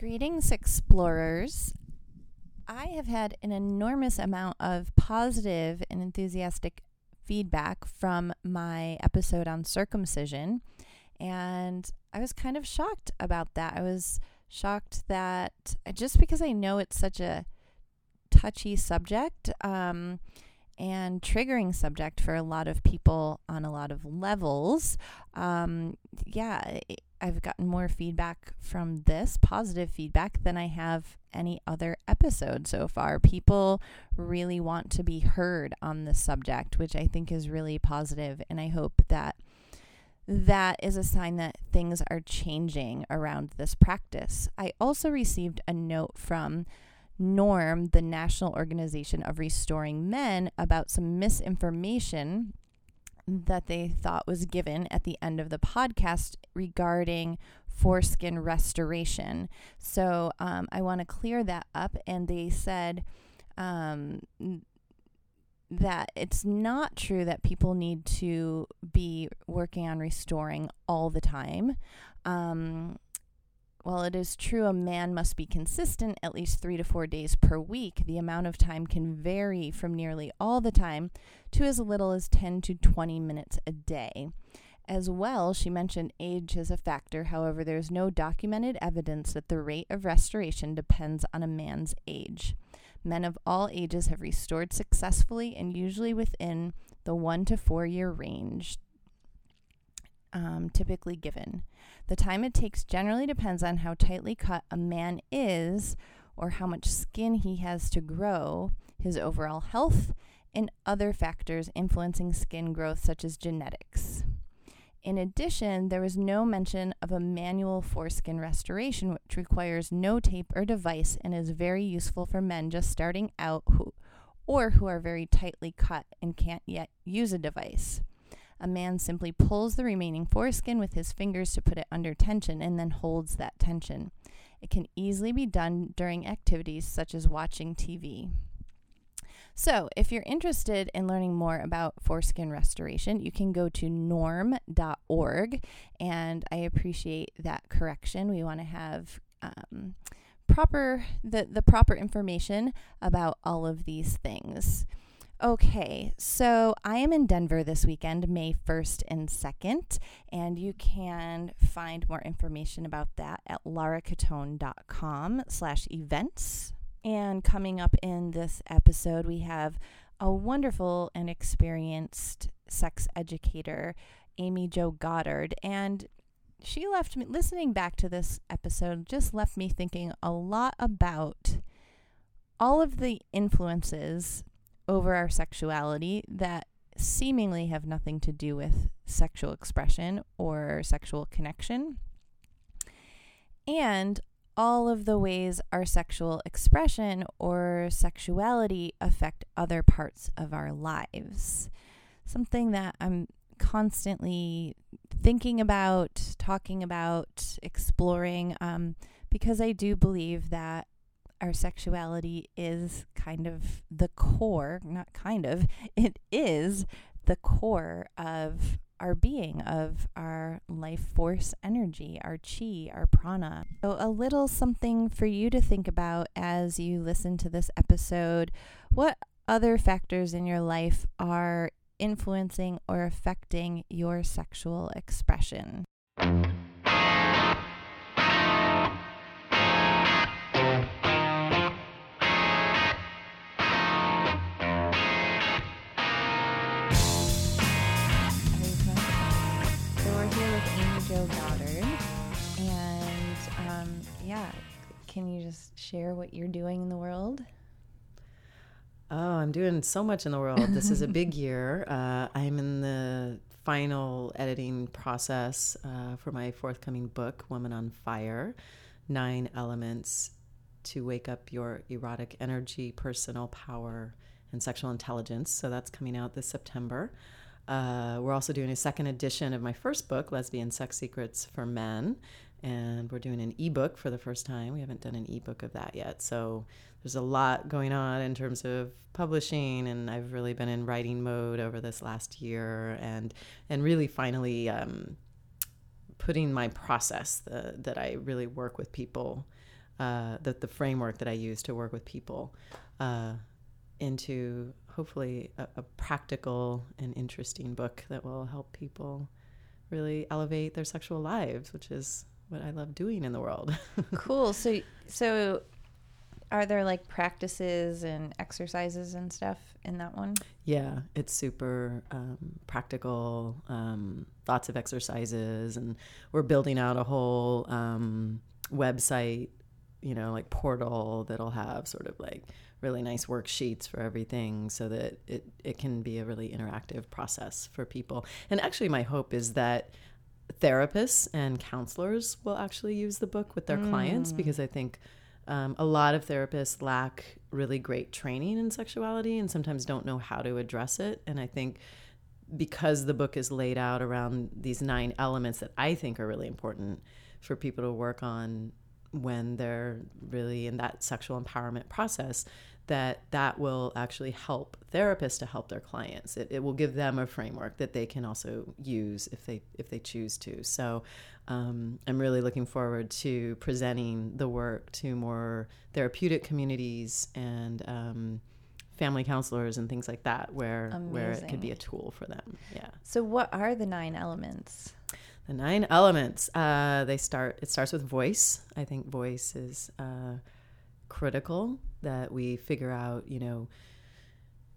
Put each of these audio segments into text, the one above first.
Greetings, explorers. I have had an enormous amount of positive and enthusiastic feedback from my episode on circumcision, and I was kind of shocked about that. I was shocked that just because I know it's such a touchy subject um, and triggering subject for a lot of people on a lot of levels, um, yeah, I've gotten more feedback from this positive feedback than I have any other episode so far. People really want to be heard on this subject, which I think is really positive, and I hope that that is a sign that things are changing around this practice. I also received a note from Norm, the National Organization of Restoring Men, about some misinformation that they thought was given at the end of the podcast regarding foreskin restoration. So um, I want to clear that up. And they said um, that it's not true that people need to be working on restoring all the time. Um, while it is true a man must be consistent at least three to four days per week, the amount of time can vary from nearly all the time to as little as 10 to 20 minutes a day. As well, she mentioned age as a factor. However, there is no documented evidence that the rate of restoration depends on a man's age. Men of all ages have restored successfully and usually within the one to four year range um, typically given. The time it takes generally depends on how tightly cut a man is or how much skin he has to grow, his overall health, and other factors influencing skin growth, such as genetics. In addition, there was no mention of a manual foreskin restoration, which requires no tape or device and is very useful for men just starting out who, or who are very tightly cut and can't yet use a device. A man simply pulls the remaining foreskin with his fingers to put it under tension and then holds that tension. It can easily be done during activities such as watching TV. So, if you're interested in learning more about foreskin restoration, you can go to norm.org. And I appreciate that correction. We want to have um, proper the, the proper information about all of these things. Okay, so I am in Denver this weekend, May 1st and 2nd, and you can find more information about that at laracatone.com slash events. And coming up in this episode, we have a wonderful and experienced sex educator, Amy Jo Goddard. And she left me, listening back to this episode, just left me thinking a lot about all of the influences over our sexuality that seemingly have nothing to do with sexual expression or sexual connection. And all of the ways our sexual expression or sexuality affect other parts of our lives. Something that I'm constantly thinking about, talking about, exploring, um, because I do believe that our sexuality is kind of the core, not kind of, it is the core of our being, of our life force energy, our chi, our prana. So, a little something for you to think about as you listen to this episode. What other factors in your life are influencing or affecting your sexual expression? Yeah, can you just share what you're doing in the world? Oh, I'm doing so much in the world. This is a big year. Uh, I'm in the final editing process uh, for my forthcoming book, Woman on Fire Nine Elements to Wake Up Your Erotic Energy, Personal Power, and Sexual Intelligence. So that's coming out this September. Uh, we're also doing a second edition of my first book, Lesbian Sex Secrets for Men. And we're doing an ebook for the first time. We haven't done an ebook of that yet. So there's a lot going on in terms of publishing. And I've really been in writing mode over this last year and, and really finally um, putting my process the, that I really work with people uh, the, the framework that I use to work with people uh, into hopefully a, a practical and interesting book that will help people really elevate their sexual lives, which is what I love doing in the world. cool. So, so are there like practices and exercises and stuff in that one? Yeah, it's super um, practical. Um, lots of exercises, and we're building out a whole um, website, you know, like portal that'll have sort of like really nice worksheets for everything so that it, it can be a really interactive process for people. And actually, my hope is that therapists and counselors will actually use the book with their mm. clients because I think um, a lot of therapists lack really great training in sexuality and sometimes don't know how to address it. And I think because the book is laid out around these nine elements that I think are really important for people to work on when they're really in that sexual empowerment process that that will actually help therapists to help their clients. It, it will give them a framework that they can also use if they if they choose to. So um, I'm really looking forward to presenting the work to more therapeutic communities and um, family counselors and things like that, where Amazing. where it could be a tool for them. Yeah. So what are the nine elements? The nine elements. Uh, they start. It starts with voice. I think voice is. Uh, critical that we figure out, you know,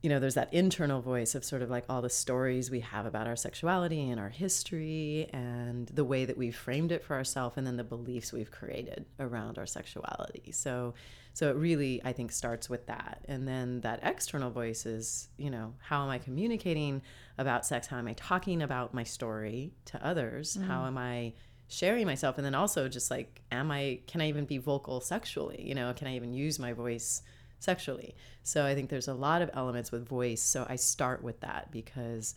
you know, there's that internal voice of sort of like all the stories we have about our sexuality and our history and the way that we've framed it for ourselves and then the beliefs we've created around our sexuality. So so it really I think starts with that. And then that external voice is, you know, how am I communicating about sex? How am I talking about my story to others? Mm-hmm. How am I sharing myself and then also just like am i can i even be vocal sexually? You know can i even use my voice sexually? So i think there's a lot of elements with voice so i start with that because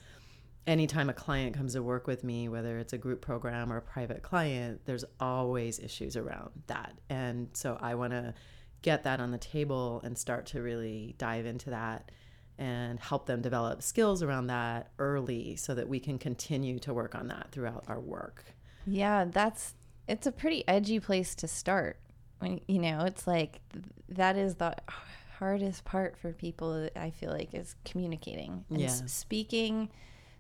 anytime a client comes to work with me whether it's a group program or a private client there's always issues around that. And so i want to get that on the table and start to really dive into that and help them develop skills around that early so that we can continue to work on that throughout our work yeah, that's it's a pretty edgy place to start. When you know, it's like that is the hardest part for people I feel like is communicating and yeah. speaking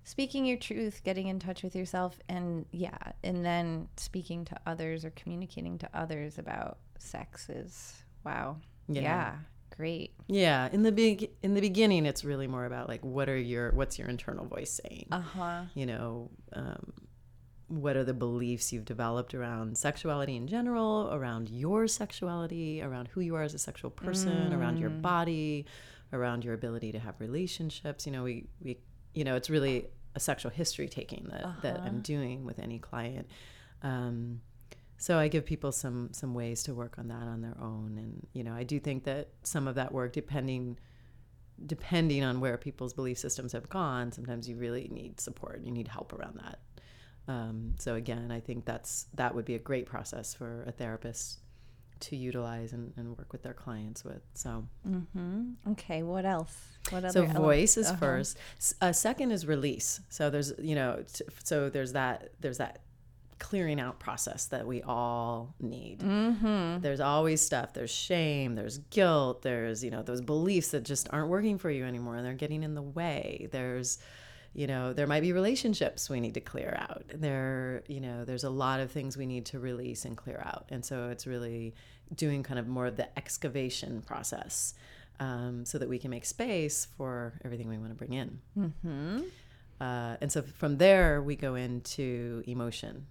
speaking your truth, getting in touch with yourself and yeah, and then speaking to others or communicating to others about sex is wow. Yeah. yeah great. Yeah, in the big in the beginning, it's really more about like what are your what's your internal voice saying? Uh huh. You know, um, what are the beliefs you've developed around sexuality in general, around your sexuality, around who you are as a sexual person, mm. around your mm. body, around your ability to have relationships. You know, we we you know, it's really a sexual history taking that uh-huh. that I'm uh-huh. doing with any client. Um, so I give people some some ways to work on that on their own, and you know, I do think that some of that work, depending depending on where people's belief systems have gone, sometimes you really need support. You need help around that. Um, so again, I think that's that would be a great process for a therapist to utilize and, and work with their clients with. So, mm-hmm. okay, what else? What so voice is uh-huh. first. A second is release. So there's you know t- so there's that there's that clearing out process that we all need. Mm-hmm. There's always stuff. There's shame. There's guilt. There's you know those beliefs that just aren't working for you anymore and they're getting in the way. There's you know there might be relationships we need to clear out. There you know there's a lot of things we need to release and clear out. And so it's really doing kind of more of the excavation process um, so that we can make space for everything we want to bring in. Mm-hmm. uh, and so from there we go into emotion.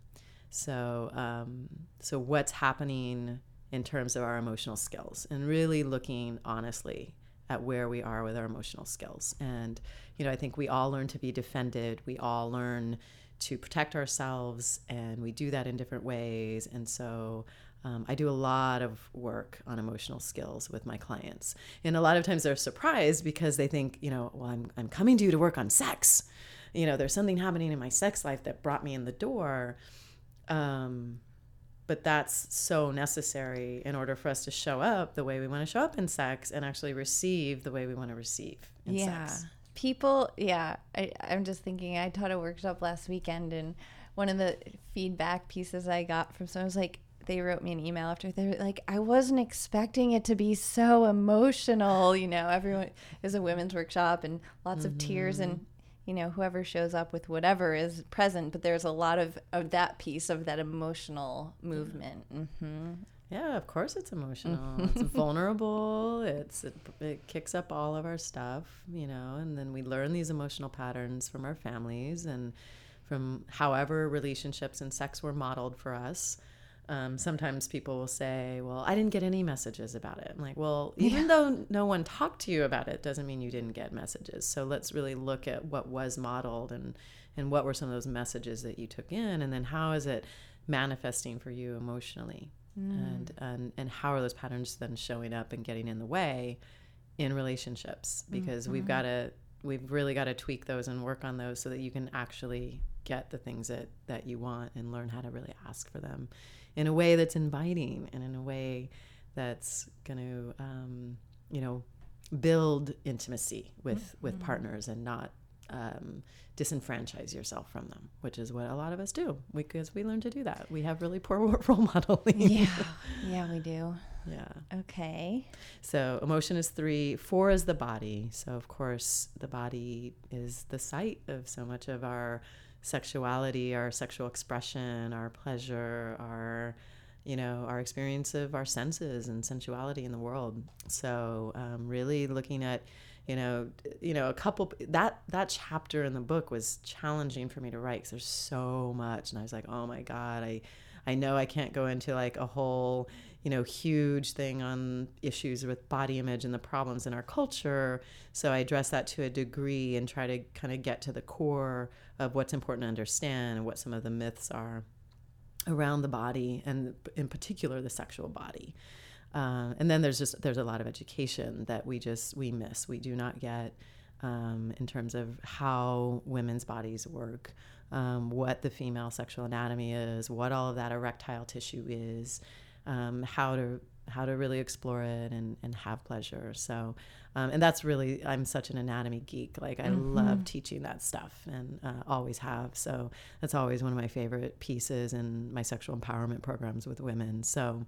So um, so what's happening in terms of our emotional skills and really looking honestly at where we are with our emotional skills. And, you know, I think we all learn to be defended. We all learn to protect ourselves, and we do that in different ways. And so, um, I do a lot of work on emotional skills with my clients. And a lot of times they're surprised because they think, you know, well, I'm, I'm coming to you to work on sex. You know, there's something happening in my sex life that brought me in the door. Um, but that's so necessary in order for us to show up the way we want to show up in sex and actually receive the way we want to receive yeah sex. people yeah I, i'm just thinking i taught a workshop last weekend and one of the feedback pieces i got from someone was like they wrote me an email after they were like, I wasn't expecting it to be so emotional. You know, everyone is a women's workshop and lots of tears and mm-hmm. You know whoever shows up with whatever is present but there's a lot of, of that piece of that emotional movement mm-hmm. Yeah, of course it's emotional. it's vulnerable. It's it, it kicks up all of our stuff, you know, and then we learn these emotional patterns from our families and from however relationships and sex were modeled for us. Um, sometimes people will say, "Well, I didn't get any messages about it." I'm like, "Well, even yeah. though no one talked to you about it, doesn't mean you didn't get messages. So let's really look at what was modeled and and what were some of those messages that you took in, and then how is it manifesting for you emotionally." mm. and, and and how are those patterns then showing up and getting in the way in relationships because mm-hmm. we've got to we've really got to tweak those and work on those so that you can actually get the things that that you want and learn how to really ask for them in a way that's inviting and in a way that's going to um, you know build intimacy with mm-hmm. with partners and not um, disenfranchise yourself from them, which is what a lot of us do because we learn to do that. We have really poor role modeling. Yeah, yeah, we do. Yeah. Okay. So emotion is three. Four is the body. So of course, the body is the site of so much of our sexuality, our sexual expression, our pleasure, our you know our experience of our senses and sensuality in the world. So um, really looking at you know you know a couple that that chapter in the book was challenging for me to write because there's so much and i was like oh my god i i know i can't go into like a whole you know huge thing on issues with body image and the problems in our culture so i address that to a degree and try to kind of get to the core of what's important to understand and what some of the myths are around the body and in particular the sexual body uh, and then there's just there's a lot of education that we just we miss. We do not get um, in terms of how women's bodies work, um, what the female sexual anatomy is, what all of that erectile tissue is, um, how to how to really explore it and, and have pleasure. So, um, and that's really, I'm such an anatomy geek. Like, I mm-hmm. love teaching that stuff and uh, always have. So, that's always one of my favorite pieces in my sexual empowerment programs with women. So,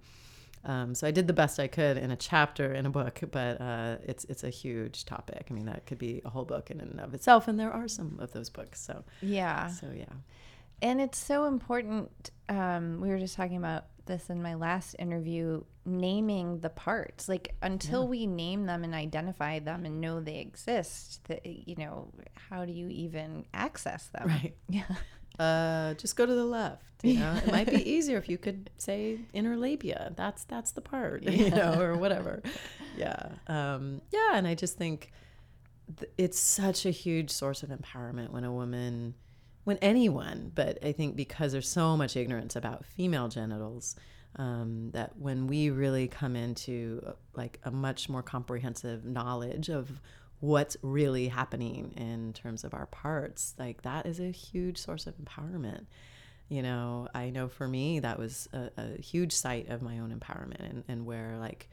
um, so I did the best I could in a chapter in a book, but uh, it's it's a huge topic. I mean, that could be a whole book in and of itself, and there are some of those books. So yeah, so yeah, and it's so important. Um, we were just talking about this in my last interview, naming the parts. Like until yeah. we name them and identify them and know they exist, that you know, how do you even access them? Right. Yeah uh, just go to the left. You know, it might be easier if you could say inner labia. That's that's the part, yeah. you know, or whatever. Yeah, um, yeah, and I just think th- it's such a huge source of empowerment when a woman, when anyone, but I think because there's so much ignorance about female genitals. Um, that when we really come into uh, like a much more comprehensive knowledge of what's really happening in terms of our parts like that is a huge source of empowerment you know i know for me that was a, a huge site of my own empowerment and, and, where like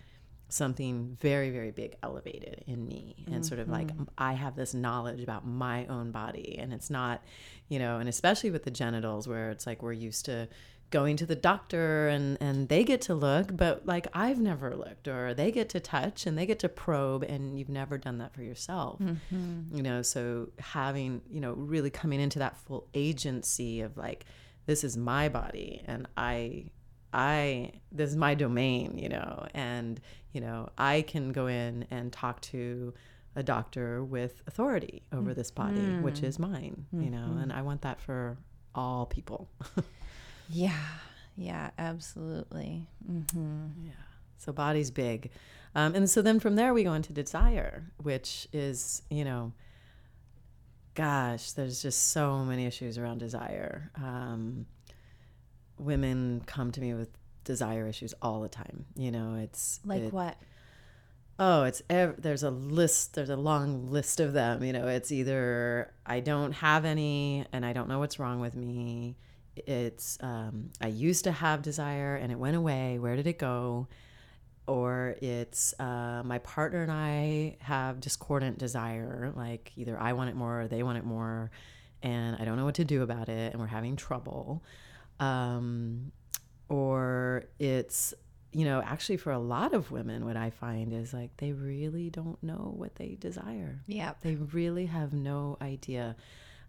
something very very big elevated in me and mm-hmm. sort of like mm-hmm. i have this knowledge about my own body and it's not you know and especially with the genitals where it's like we're used to going to the doctor and and they get to look but like I've never looked or they get to touch and they get to probe and you've never done that for yourself mm-hmm. you know so having you know really coming into that full agency of like this is my body and I I this is my domain you know and you know I can go in and talk to a doctor with authority over this body mm-hmm. which is mine mm-hmm. you know mm-hmm. and I want that for all people Yeah. Yeah, absolutely. Mm-hmm. Yeah. So body's big. Um, and so then from there we go into desire, which is, you know, gosh, there's just so many issues around desire. Um, women come to me with desire issues all the time. You know, it's like it, what? Oh, it's ev- there's a list. There's a long list of them. You know, it's either I don't have any, and I don't know what's wrong with me it's um, I used to have desire and it went away. Where did it go? Or it's uh, my partner and I have discordant desire, like either I want it more or they want it more, and I don't know what to do about it, and we're having trouble. Um, or it's you know, actually for a lot of women, what I find is like they really don't know what they desire. Yeah. They really have no idea.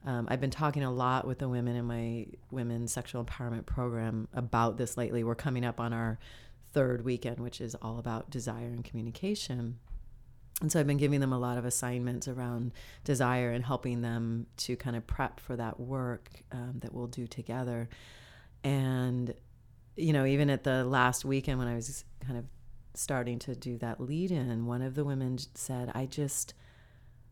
Um, I've been talking a lot with the women in my women's sexual empowerment program about this lately. We're coming up on our third weekend, which is all about desire and communication. And so I've been giving them a lot of assignments around desire and helping them to kind of prep for that work um, that we'll do together. And you know, even at the last weekend when I was kind of starting to do that lead in, one of the women said, I just,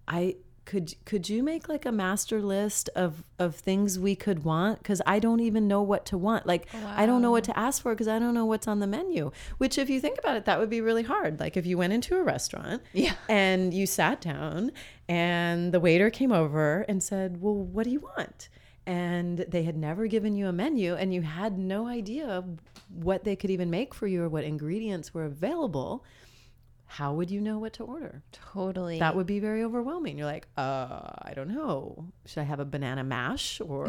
I, could could you make like a master list of of things we could want? Because i don't even know what to want. Like wow. i don't know what to ask for because i don't know what's on the menu. Which if you think about it that would be really hard. Like if you went into a restaurant yeah. and you sat down and the waiter came over and said well what do you want and they had never given you a menu and you had no idea what they could even make for you or what ingredients were available how would you know what to order? Totally. That would be very overwhelming. You're like uh i don't know. Should i have a banana mash or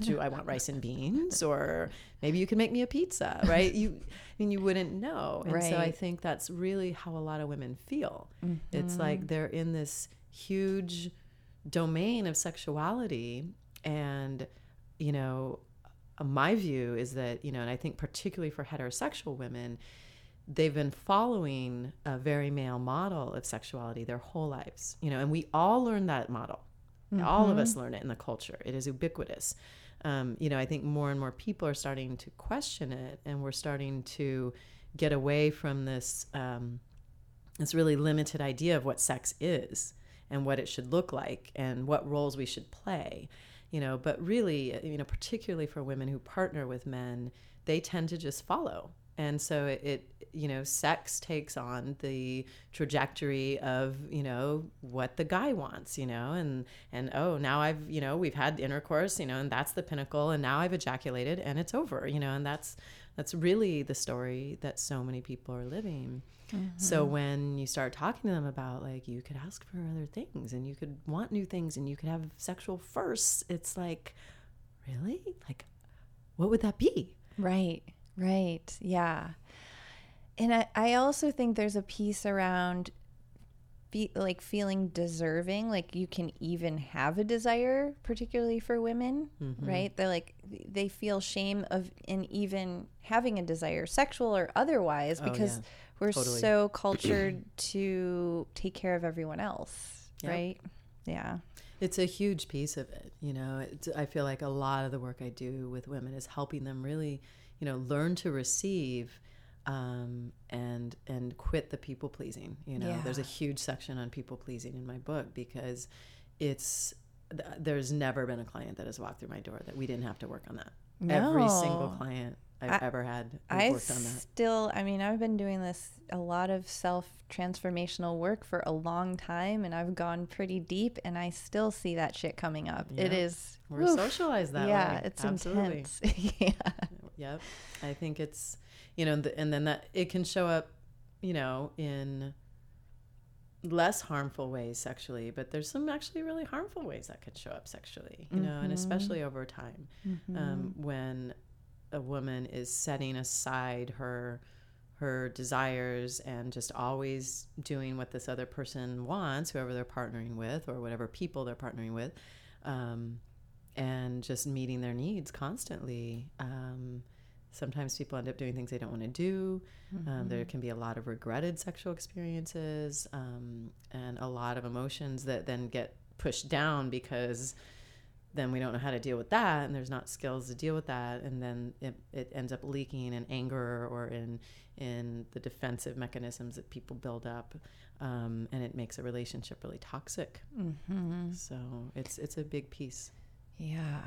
do i want rice and beans or maybe you can make me a pizza right? You i mean you wouldn't know. And right. so i think that's really how a lot of women feel. Mm-hmm. it's like they're in this huge domain of sexuality and, you know, my view is that, you know, and I think particularly for heterosexual women, they've been following a very male model of sexuality their whole lives, you know, and we all learn that model. Mm-hmm. All of us mm-hmm. learn it in the culture. It is ubiquitous. Um, you know, I think more and more people are starting to question it, and we're starting to get away from this um, this really limited idea of what sex is and what it should look like and what roles we should play you know but really uh, you know particularly for women who partner with men they tend to just follow. And so it, it, you know sex takes on the trajectory of you know what the guy wants you know and and oh now i've you know we've had intercourse you know and that's the pinnacle and now i've ejaculated and it's over you know and that's that's really the story that so many people are living Mm-hmm. So when you start talking to them about like you could ask for other things and you could want new things and you could have sexual firsts, it's like, really? Like, what would that be? Right, right. Yeah. And I, I also think there's a piece around be, like feeling deserving, like you can even have a desire, particularly for women, mm-hmm. right? They're like, they feel shame of in even having a desire, sexual or otherwise, oh, because. Oh, yeah we're totally. so cultured to take care of everyone else, yep. right? Yeah. It's a huge piece of it. You know, I feel like a lot of the work I do with women is helping them really, you know, learn to receive um, and and quit the people pleasing. You know, yeah. there's a huge section on people pleasing in my book because it's there's never been a client that has walked through my door that we didn't have to work on that. No. Every single client I've I, ever had. I worked on that. still, I mean, I've been doing this a lot of self transformational work for a long time, and I've gone pretty deep, and I still see that shit coming up. It is we're oof, socialized that yeah, way. Yeah, it's Absolutely. intense. yeah. Yep. I think it's you know, and then that it can show up, you know, in less harmful ways sexually, but there's some actually really harmful ways that could show up sexually, you mm-hmm. know, and mm-hmm. especially over time mm-hmm. um, when a woman is setting aside her her desires and just always doing what this other person wants, whoever they're partnering with or whatever people they're partnering with, um, and just meeting their needs constantly. Um, sometimes people end up doing things they don't want to do. Mm-hmm. Um, there mm-hmm. can be a lot of regretted sexual experiences um, and a lot of emotions that then get pushed down because then we don't know how to deal with that and there's not skills to deal with that and then it, it ends up leaking in anger or in in the defensive mechanisms that people build up um, and it makes a relationship really toxic mm-hmm. so it's it's a big piece yeah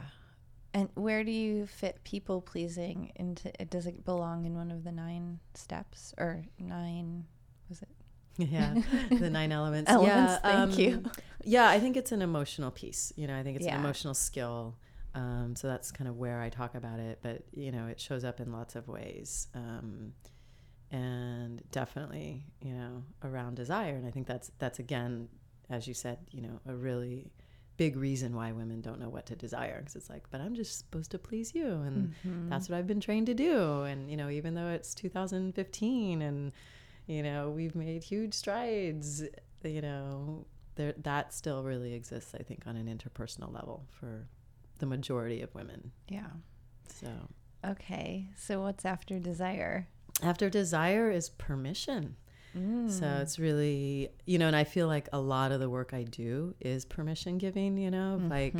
and where do you fit people pleasing into it? does it belong in one of the nine steps or nine was it yeah the nine elements elements yeah, thank um, you yeah i think it's an emotional piece you know i think it's yeah. an emotional skill um, so that's kind of where i talk about it but you know it shows up in lots of ways um, and definitely you know around desire and i think that's that's again as you said you know a really big reason why women don't know what to desire because it's like but i'm just supposed to please you and mm-hmm. that's what i've been trained to do. And you know even though it's 2015 and you know we've made huge strides you know there that still really exists i think on an interpersonal level for the majority of women. Yeah. So. Okay so what's after desire? After desire is permission Mm. So it's really, you know, and I feel like a lot of the work I do is permission giving, you know, mm-hmm. like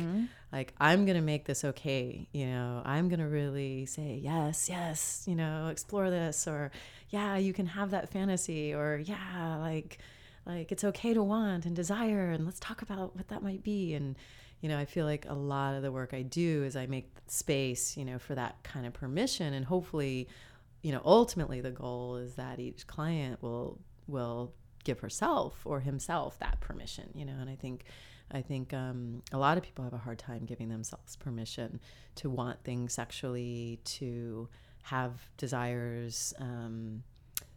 like I'm going to make this okay, you know. I'm going to really say yes, yes, you know, explore this or yeah, you can have that fantasy or yeah, like like it's okay to want and desire and let's talk about what that might be and you know, I feel like a lot of the work I do is I make space, you know, for that kind of permission and hopefully you know ultimately the goal is that each client will will give herself or himself that permission you know? And i think i think um, a lot of people have a hard time giving themselves permission to want things sexually to have desires um,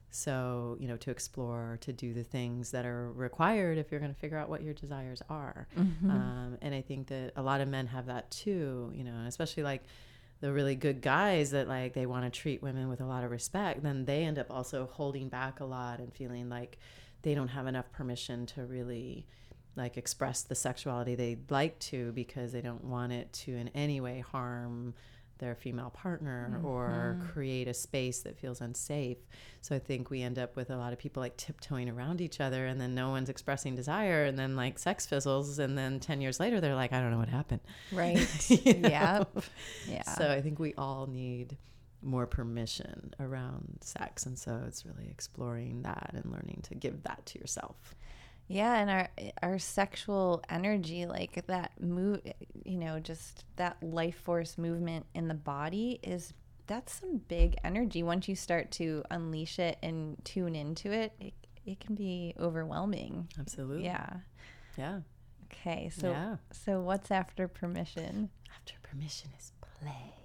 so you know to explore to do the things that are required if you're going to figure out what your desires are. Mm-hmm. um, and i think that a lot of men have that too you know? Especially like the really good guys that like they want to treat women with a lot of respect, then they end up also holding back a lot and feeling like they don't have enough permission to really like express the sexuality they'd like to because they don't want it to in any way harm their female partner mm-hmm. or create a space that feels unsafe. So I think we end up with a lot of people like tiptoeing around each other and then no one's expressing desire and then like sex fizzles and then 10 years later they're like I don't know what happened. Right. yeah. Yeah. So I think we all need more permission around sex and so it's really exploring that and learning to give that to yourself. Yeah, and our our sexual energy, like that move, you know, just that life force movement in the body is that's some big energy. Once you start to unleash it and tune into it, it, it can be overwhelming. Absolutely. Yeah. Yeah. Okay, so yeah. so what's after permission? After permission is play.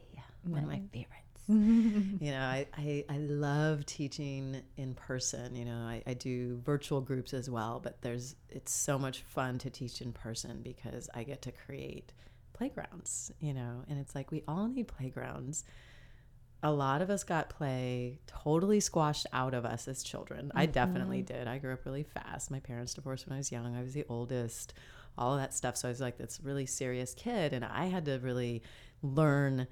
One of my favorites. you know, I, I, I, love teaching in person. You know, I, I do virtual groups as well, but there's it's so much fun to teach in person because I get to create playgrounds, you know, and it's like we all need playgrounds. A lot of us got play totally squashed out of us as children. Mm-hmm. I definitely did. I grew up really fast. My parents divorced when I was young. I was the oldest, all of that stuff. So I was like this really serious kid, and I had to really learn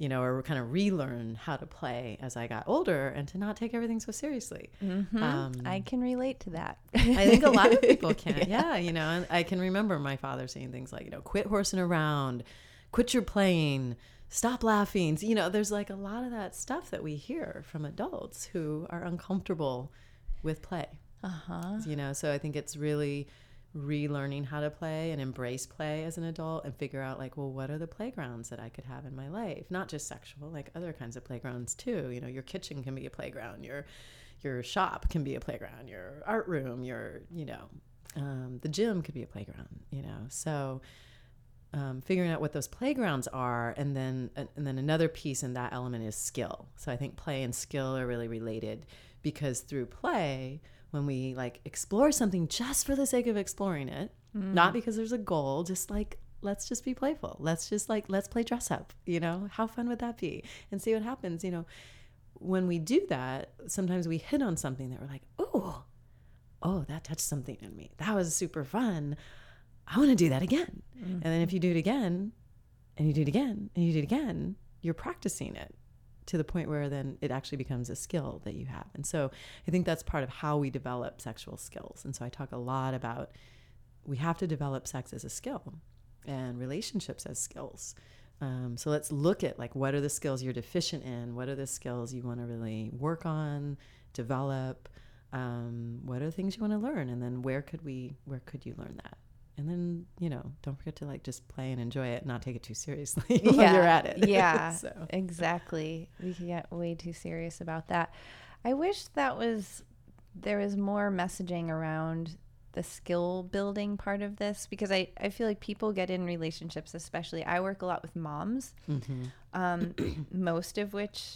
you know, or kind of relearn how to play as I got older and to not take everything so seriously. Mm-hmm. Um, I can relate to that. I think a lot of people can. yeah. yeah, you know, and I can remember my father saying things like, you know, quit horsing around, quit your playing, stop laughing. You know, there's like a lot of that stuff that we hear from adults who are uncomfortable with play. Uh huh. You know, so I think it's really relearning how to play and embrace play as an adult and figure out like well what are the playgrounds that i could have in my life? Not just sexual like other kinds of playgrounds too. You know your kitchen can be a playground your your shop can be a playground your art room your you know um, the gym could be a playground you know? So um, figuring out what those playgrounds are and then and then another piece in that element is skill. So i think play and skill are really related because through play when we like explore something just for the sake of exploring it, mm. not because there's a goal, just like let's just be playful. Let's just like let's play dress up, you know? How fun would that be? And see what happens, you know. When we do that, sometimes we hit on something that we're like, "Oh, oh, that touched something in me. That was super fun. I want to do that again." Mm-hmm. And then if you do it again, and you do it again, and you do it again, you're practicing it to the point where then it actually becomes a skill that you have. And so I think that's part of how we develop sexual skills. And so I talk a lot about we have to develop sex as a skill and relationships as skills. Um, so let's look at like what are the skills you're deficient in? What are the skills you want to really work on, develop? Um, what are the things you want to learn? And then where could we where could you learn that? And then you know don't forget to like just play and enjoy it not take it too seriously while yeah, you're at it. Yeah. So. exactly. We can get way too serious about that. I wish that was there was more messaging around the skill building part of this because I, I feel like people get in relationships especially i work a lot with moms mm-hmm. um, most of which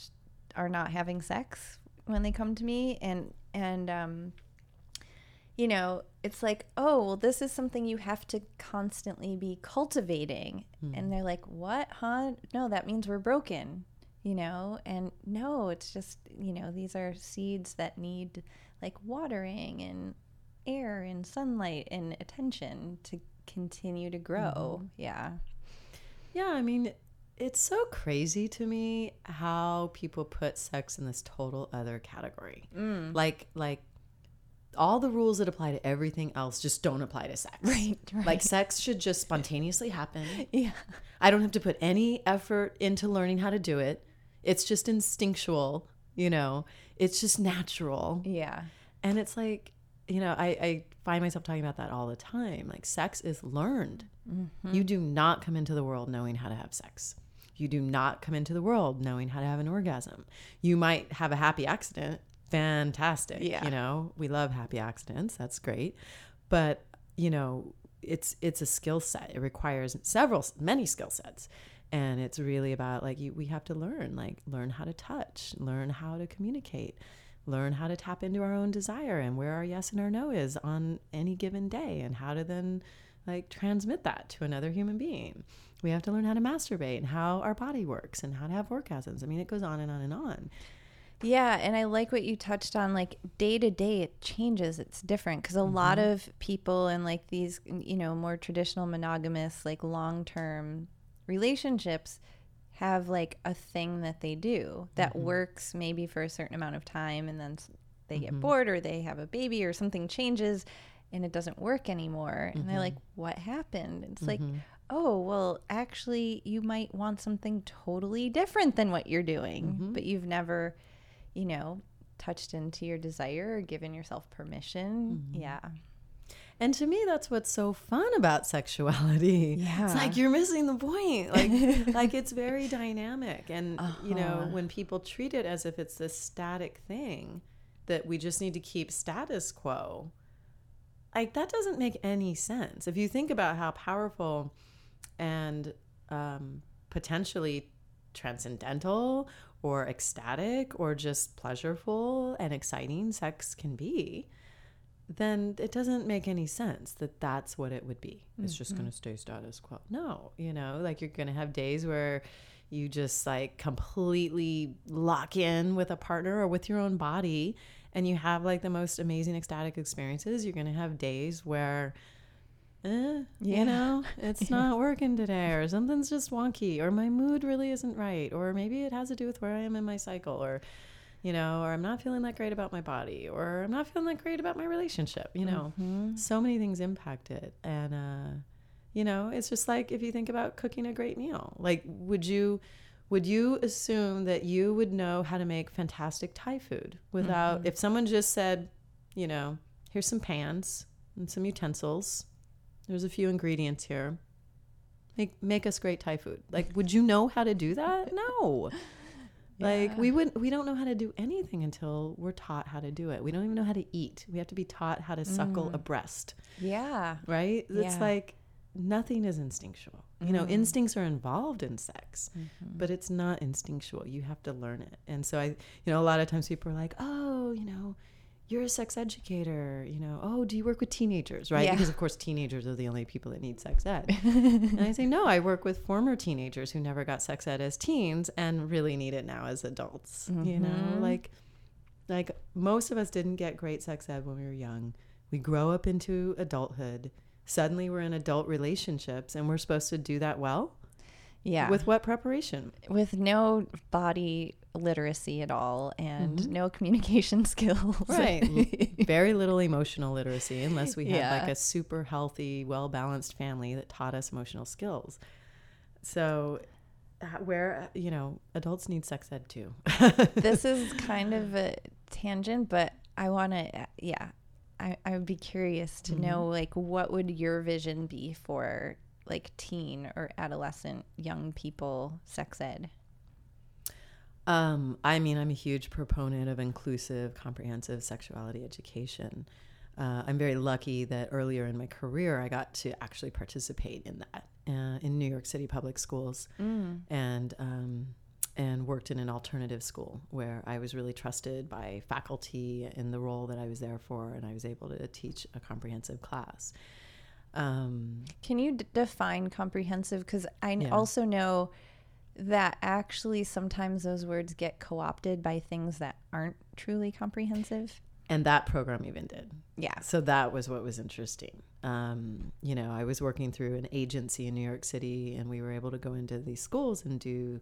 are not having sex when they come to me and and um, you know, it's like, oh, well, this is something you have to constantly be cultivating. Mm. And they're like, what, huh? No, that means we're broken, you know? And no, it's just, you know, these are seeds that need like watering and air and sunlight and attention to continue to grow. Mm-hmm. Yeah. Yeah, I mean, it's so crazy to me how people put sex in this total other category. Mm. Like, like all the rules that apply to everything else just don't apply to sex. Right, right. Like sex should just spontaneously happen. Yeah. I don't have to put any effort into learning how to do it. It's just instinctual, you know. It's just natural. Yeah. And it's like, you know, I, I find myself talking about that all the time. Like, sex is learned. Mm-hmm. You do not come into the world knowing how to have sex. You do not come into the world knowing how to have an orgasm. You might have a happy accident. Fantastic. Yeah. You know, we love happy accidents. That's great. But, you know, it's it's a skill set. It requires several many skill sets. And it's really about like you we have to learn, like learn how to touch, learn how to communicate, learn how to tap into our own desire and where our yes and our no is on any given day and how to then like transmit that to another human being. We have to learn how to masturbate and how our body works and how to have orgasms. I mean, it goes on and on and on. Yeah, and I like what you touched on. Like day to day, it changes. It's different because a lot mm-hmm. of people in like these, you know, more traditional monogamous, like long term relationships have like a thing that they do that mm-hmm. works maybe for a certain amount of time and then they get mm-hmm. bored or they have a baby or something changes and it doesn't work anymore. And they're like, what happened? It's like, oh, well, actually, you might want something totally different than what you're doing, but you've never, you know, touched into your desire or given yourself permission. Yeah. And to me, that's what's so fun about sexuality. Yeah. It's like you're missing the point. Like, like it's very dynamic. And, you know, when people treat it as if it's this static thing that we just need to keep status quo, like that doesn't make any sense. If you think about how powerful and um, potentially transcendental or ecstatic or just pleasureful and exciting sex can be, then it doesn't make any sense that that's what it would be. It's just going to mm-hmm. stay status quo. No, you know, like you're going to have days where you just like completely lock in with a partner or with your own body and you have like the most amazing ecstatic experiences. You're going to have days where eh, Yeah. you know, it's not working today, or something's just wonky, or my mood really isn't right, or maybe it has to do with where I am in my cycle, or, you know, or I'm not feeling that great about my body, or I'm not feeling that great about my relationship, you know. So many things impact it. And, uh, you know, it's just like if you think about cooking a great meal, like, would you. Would you assume that you would know how to make fantastic Thai food without, if someone just said, you know, here's some pans and some utensils, there's a few ingredients here. Make make us great Thai food. Like, would you know how to do that? No. Like we wouldn't we don't know how to do anything until we're taught how to do it. We don't even know how to eat. We have to be taught how to suckle mm. a breast, Yeah. right? It's Yeah. like nothing is instinctual. You know, mm. instincts are involved in sex, mm-hmm. but it's not instinctual. You have to learn it. And so I, you know, a lot of times people are like, "Oh, you know, you're a sex educator, you know, oh, do you work with teenagers, right? Yeah. Because of course teenagers are the only people that need sex ed. and I say, no, I work with former teenagers who never got sex ed as teens and really need it now as adults. You know, mm-hmm. like like most of us didn't get great sex ed when we were young. We grow up into adulthood. Suddenly we're in adult relationships and we're supposed to do that well. Yeah. With what preparation? with no body literacy at all and mm-hmm. no communication skills. Right. Very little emotional literacy unless we had Yeah. like a super healthy, well balanced family that taught us emotional skills. So, uh, where, uh, you know, adults need sex ed too. this is kind of a tangent, but I want to, uh, yeah, I, I would be curious to mm-hmm. know like what would your vision be for like teen or adolescent young people sex ed? Um, I mean, I'm a huge proponent of inclusive, comprehensive sexuality education. Uh, I'm very lucky that earlier in my career, I got to actually participate in that uh, in New York City public schools. And um, and worked in an alternative school where I was really trusted by faculty in the role that I was there for, and I was able to teach a comprehensive class. Um, Can you d- define comprehensive? Because I Yeah. also know that actually sometimes those words get co opted by things that aren't truly comprehensive. and that program even did. Yeah. So that was what was interesting. Um, you know, I was working through an agency in New York City, and we were able to go into these schools and do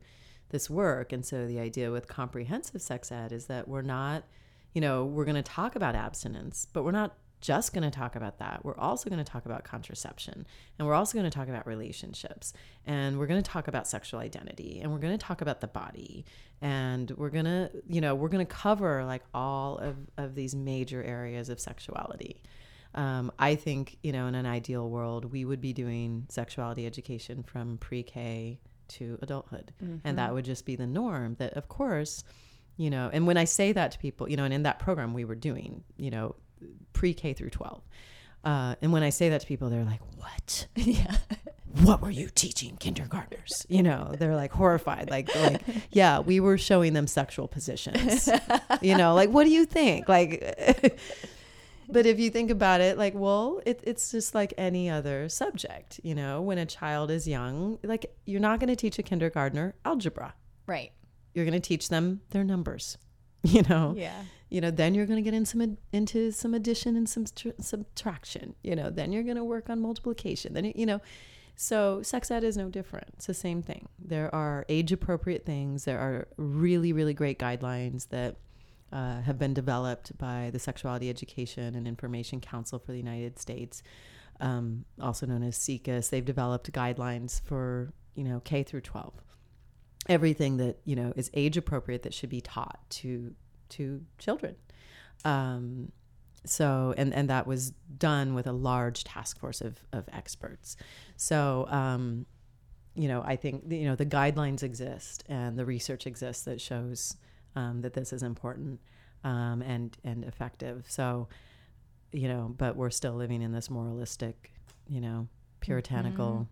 this work. And so the idea with comprehensive sex ed is that we're not, you know, we're going to talk about abstinence, but we're not just going to talk about that. We're also going to talk about contraception, and we're also going to talk about relationships, and we're going to talk about sexual identity, and we're going to talk about the body, and we're going to, you know, we're going to cover like all of, of these major areas of sexuality. Um, I think, you know, in an ideal world, we would be doing sexuality education from pre K to adulthood. And that would just be the norm. That, of course, you know, and when I say that to people, you know, and in that program we were doing, you know, pre K through 12. Uh, and when I say that to people, they're like, what? yeah. What were you teaching kindergartners? You know, they're like horrified. Like, like, yeah, we were showing them sexual positions. You know, like, what do you think? Like, but if you think about it, like, well, it, it's just like any other subject. You know, when a child is young, like, you're not going to teach a kindergartner algebra. Right. You're going to teach them their numbers. You know, Yeah. You know then you're going to get in some into some addition and some tr- subtraction you know then you're going to work on multiplication then you know. So sex ed is no different it's the same thing. There are age appropriate things there are really really great guidelines that uh, have been developed by the sexuality education and information council for the united states um, also known as SIECUS. they've developed guidelines for you know k through 12 everything that you know is age appropriate that should be taught to to children. Um, so and and that was done with a large task force of of experts. So um, you know i think you know the guidelines exist and the research exists that shows um, that this is important um, and and effective. So you know but we're still living in this moralistic you know puritanical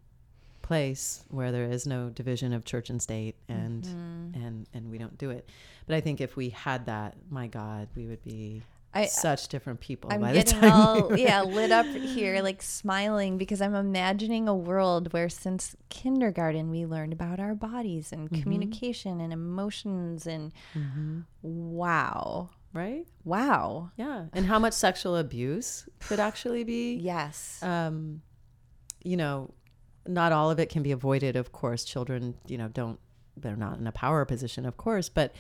place where there is no division of church and state and Mm-hmm. and and we don't do it. But i think if we had that my god we would be I, such different people I'm by the getting time all yeah lit up here, like smiling because I'm imagining a world where since kindergarten we learned about our bodies and Mm-hmm. communication and emotions and wow, right? Wow, yeah. And how much sexual abuse could actually be yes, um you know not all of it can be avoided of course. Children you know don't they're not in a power position of course but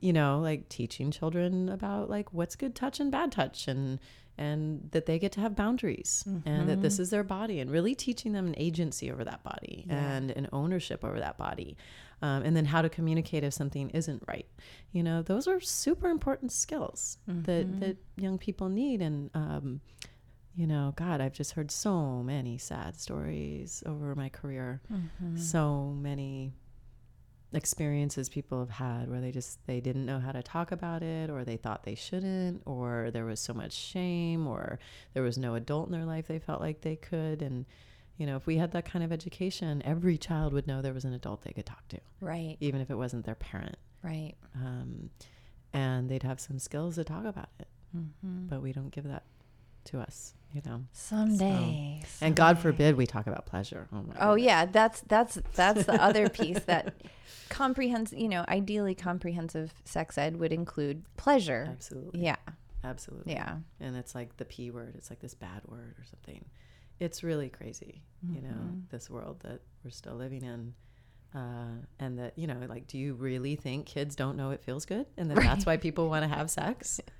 you know like teaching children about like what's good touch and bad touch and and that they get to have boundaries and that this is their body and really teaching them an agency over that body and an ownership over that body um, and then how to communicate if something isn't right. You know those are super important skills that that young people need and um, you know god i've just heard so many sad stories over my career. So many experiences people have had where they just they didn't know how to talk about it or they thought they shouldn't or there was so much shame or there was no adult in their life they felt like they could. And you know if we had that kind of education every child would know there was an adult they could talk to right, even if it wasn't their parent. Right, um, and they'd have some skills to talk about it. Mm-hmm. but we don't give that to us you know? Someday, and god forbid we talk about pleasure. Oh, Oh goodness. yeah, that's that's that's the other piece that comprehensive, you know, ideally comprehensive sex ed would include pleasure. absolutely. Yeah, absolutely. Yeah. and it's like the p word it's like this bad word or something. It's really crazy you know Mm-hmm. this world that we're still living in uh, and that you know like do you really think kids don't know it feels good and that that's why people want to have sex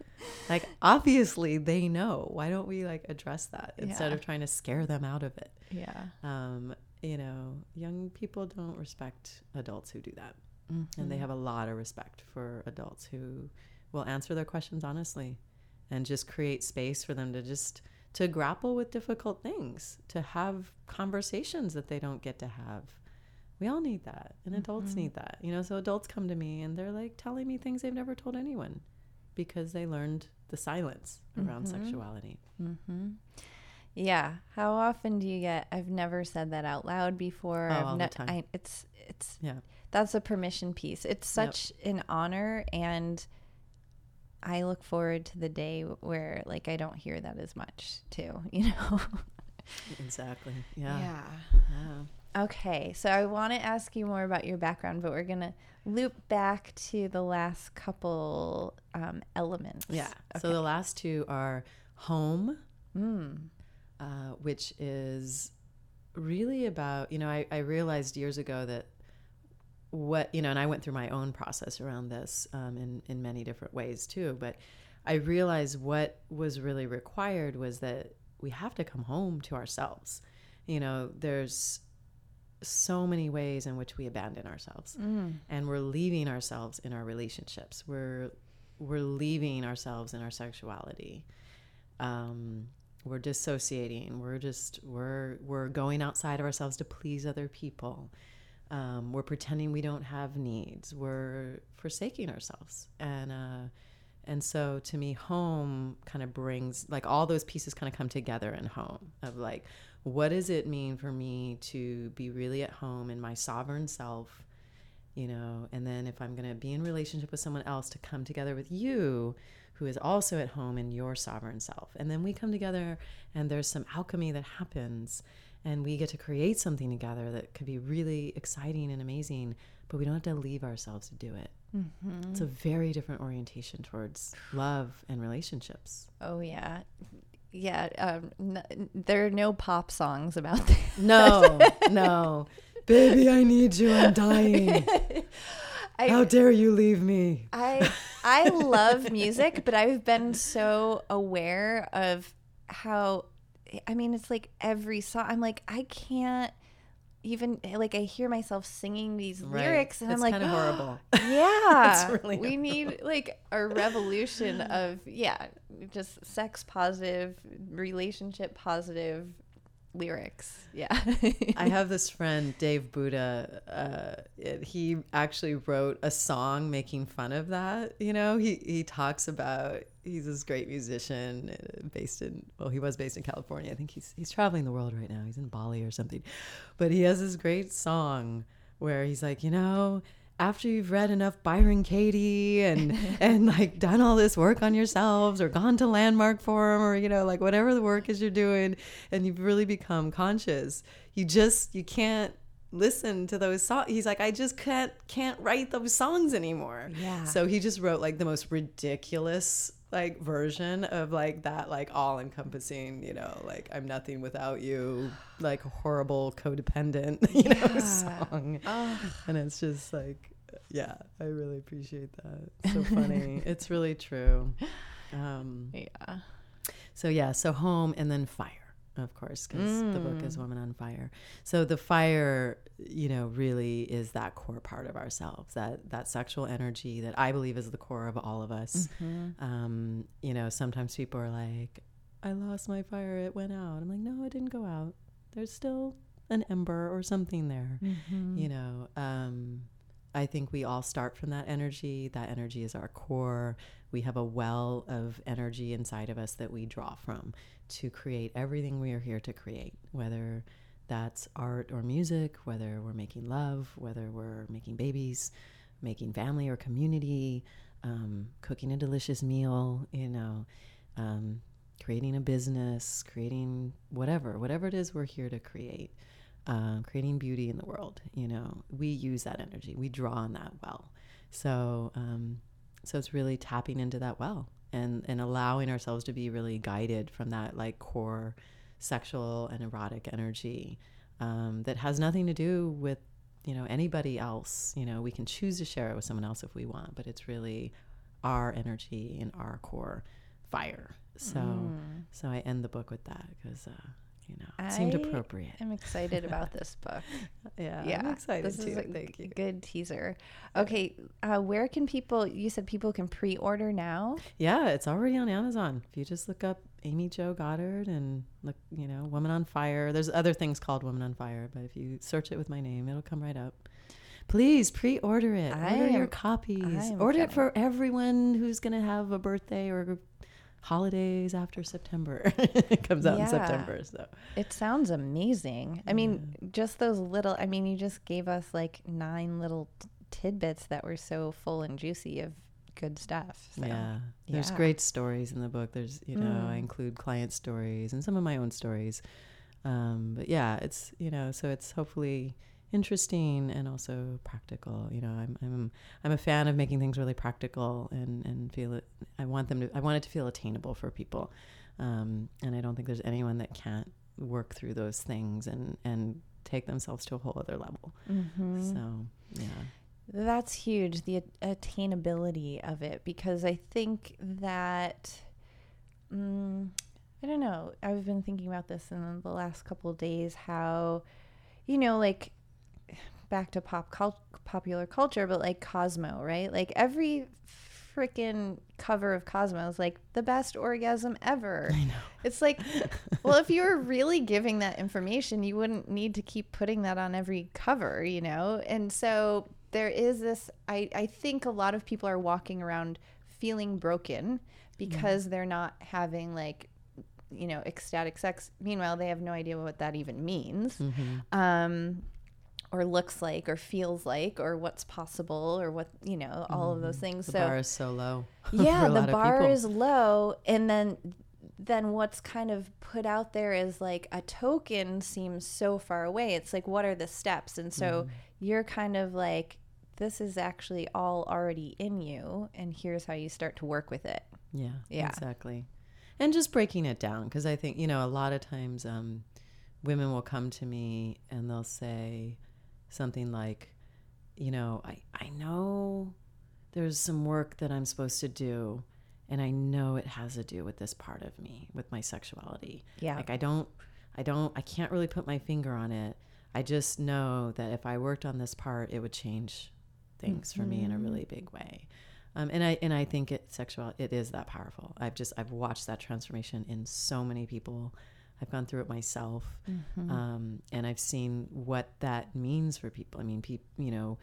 like obviously they know why don't we like address that instead Yeah. of trying to scare them out of it Yeah. um, you know young people don't respect adults who do that and Mm-hmm. they have a lot of respect for adults who will answer their questions honestly and just create space for them to just to grapple with difficult things to have conversations that they don't get to have we all need that and adults Mm-hmm. need that you know so adults come to me and they're like telling me things they've never told anyone because they learned the silence around Mm-hmm. sexuality hmm Yeah. How often do you get? I've never said that out loud before. Oh, I've all the time. I, it's it's Yeah. that's a permission piece. It's such an honor, and I look forward to the day where like I don't hear that as much too. You know. Exactly. Yeah. yeah. yeah. Okay, so I want to ask you more about your background, but we're gonna loop back to the last couple um, elements. Yeah. So the last two are home, Mm. uh, which is really about, you know, I, I realized years ago that what, you know, and I went through my own process around this um, in, in many different ways too, but I realized what was really required was that we have to come home to ourselves. You know, there's so many ways in which we abandon ourselves Mm. and we're leaving ourselves in our relationships. We're we're leaving ourselves in our sexuality. Um, we're dissociating. We're just we're we're going outside of ourselves to please other people. Um, we're pretending we don't have needs. We're forsaking ourselves, and uh, and so to me, home kind of brings like all those pieces kind of come together in home of like, what does it mean for me to be really at home in my sovereign self? you know and then if i'm going to be in relationship with someone else to come together with you who is also at home in your sovereign self and then we come together and there's some alchemy that happens and we get to create something together that could be really exciting and amazing but we don't have to leave ourselves to do it Mm-hmm. it's a very different orientation towards love and relationships Oh yeah, yeah. Um, n- there are no pop songs about that. no no baby i need you i'm dying I, how dare you leave me I I love music, but I've been so aware of how I mean it's like every song I'm like I can't even like I hear myself singing these Right. lyrics and It's I'm like kinda horrible. Yeah. Really we need like a revolution of yeah, just sex positive, relationship positive lyrics. Yeah. I have this friend, Dave Booda. Uh, it- he actually wrote a song making fun of that. You know, he he talks about he's this great musician uh, based in well, he was based in California. I think he's he's traveling the world right now. He's in Bali or something, but he has this great song where he's like, you know. After you've read enough Byron Katie and and like done all this work on yourselves or gone to Landmark Forum or you know like whatever the work is you're doing and you've really become conscious, you just you can't listen to those songs. He's like, I just can't can't write those songs anymore. Yeah. So he just wrote like the most ridiculous like version of like that like all encompassing, you know, like I'm nothing without you, like horrible codependent, you know, Yeah. song. oh, And it's just like yeah, I really appreciate that. It's so funny. it's really true. Um yeah. so yeah, so home and then fire, of course, because the book Mm. is Woman on Fire. So the fire, you know, really is that core part of ourselves, that that sexual energy that I believe is the core of all of us. Mm-hmm. Um, you know, sometimes people are like, "I lost my fire; it went out." I'm like, "No, it didn't go out. There's still an ember or something there." Mm-hmm. you know um, i think we all start from that energy that energy is our core we have a well of energy inside of us that we draw from to create everything we are here to create whether that's art or music whether we're making love whether we're making babies making family or community um, cooking a delicious meal you know um, creating a business creating whatever whatever it is we're here to create uh, creating beauty in the world. You know, we use that energy. We draw on that well. So, um, so it's really tapping into that well and and allowing ourselves to be really guided from that like core sexual and erotic energy um, that has nothing to do with you know anybody else. You know, we can choose to share it with someone else if we want, but it's really our energy and our core fire. So, Mm. so I end the book with that because. Uh, you know, it seemed appropriate. I'm excited about this book. Yeah, yeah, I'm excited this too. is a Thank g- you. good teaser. Okay, uh, where can people? You said people can pre-order now. Yeah, it's already on Amazon. If you just look up Amy Jo Goddard and look, you know, Woman on Fire. There's other things called Woman on Fire, but if you search it with my name, it'll come right up. Please pre-order it. I Order your copies. Am Order it for everyone who's going to have a birthday or holidays after September. it comes out Yeah. in September. So It sounds amazing. I mean, just those little, I mean, you just gave us like nine little t- tidbits that were so full and juicy of good stuff. So. yeah, there's yeah. great stories in the book. There's you know I Mm. include client stories and some of my own stories. Um, but yeah, it's you know so it's hopefully interesting and also practical. You know, I'm I'm I'm a fan of making things really practical and and feel it. I want them to. I want it to feel attainable for people, um, and I don't think there's anyone that can't work through those things and and take themselves to a whole other level. Mhm. So yeah, That's huge, the attainability of it, because I think that, mm, I don't know, I've been thinking about this in the last couple of days how, you know, like back to pop cul- popular culture, but like Cosmo, right? Like every freaking cover of Cosmo is like the best orgasm ever. I know. It's like, well, if you were really giving that information, you wouldn't need to keep putting that on every cover, you know? And so there is this, I, I think a lot of people are walking around feeling broken because they're not having like, you know, ecstatic sex. Meanwhile, they have no idea what that even means. Mm-hmm. Um, or looks like, or feels like, or what's possible, or what you know, all of those things. The so bar is so low. yeah the bar is low and then then what's kind of put out there is like a token seems so far away it's like what are the steps and so Mm-hmm. you're kind of like this is actually all already in you and here's how you start to work with it Yeah, Yeah. exactly. And just breaking it down because I think you know a lot of times um, women will come to me and they'll say something like, you know, I I know there's some work that I'm supposed to do, and I know it has to do with this part of me, with my sexuality. Yeah. like I don't, I don't, I can't really put my finger on it. I just know that if I worked on this part, it would change things for me in a really big way. Um, and I and I think it sexual it is that powerful. I've just I've watched that transformation in so many people. I've gone through it myself, um, and I've seen what that means for people. I mean, people, you know,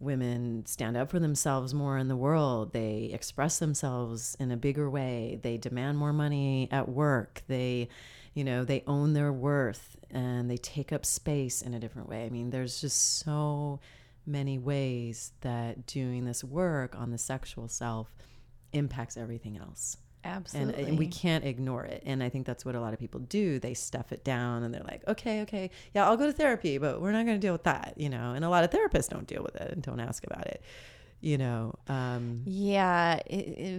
women stand up for themselves more in the world. They express themselves in a bigger way. They demand more money at work. They, you know, they own their worth and they take up space in a different way. I mean, there's just so many ways that doing this work on the sexual self impacts everything else. And, absolutely and we can't ignore it. And I think that's what a lot of people do. They stuff it down and they're like, okay, okay, yeah, I'll go to therapy, but we're not going to deal with that, you know? And a lot of therapists don't deal with it and don't ask about it, you know? Um, yeah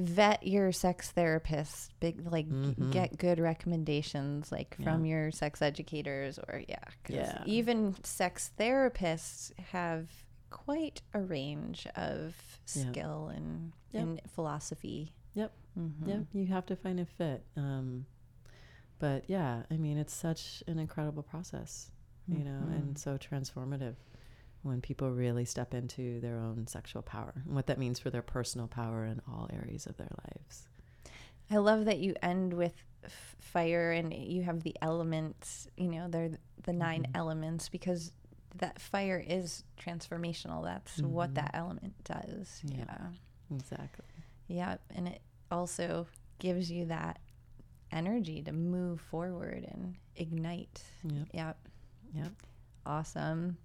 vet your sex therapist big like Mhm. get good recommendations like from your sex educators or yeah 'cause Yeah. even sex therapists have quite a range of Yeah. skill and, Yep. and philosophy Yep. Mhm. yeah, you have to find a fit. Um, but yeah, I mean, it's such an incredible process, you know, and so transformative when people really step into their own sexual power and what that means for their personal power in all areas of their lives. I love that you end with f- fire and you have the elements, you know, they're the 9 Mm-hmm. elements because that fire is transformational. That's what Mhm. that element does. Yeah. Yeah. Exactly. Yeah. And it also gives you that energy to move forward and ignite. Yep. Yep. Yep. Awesome.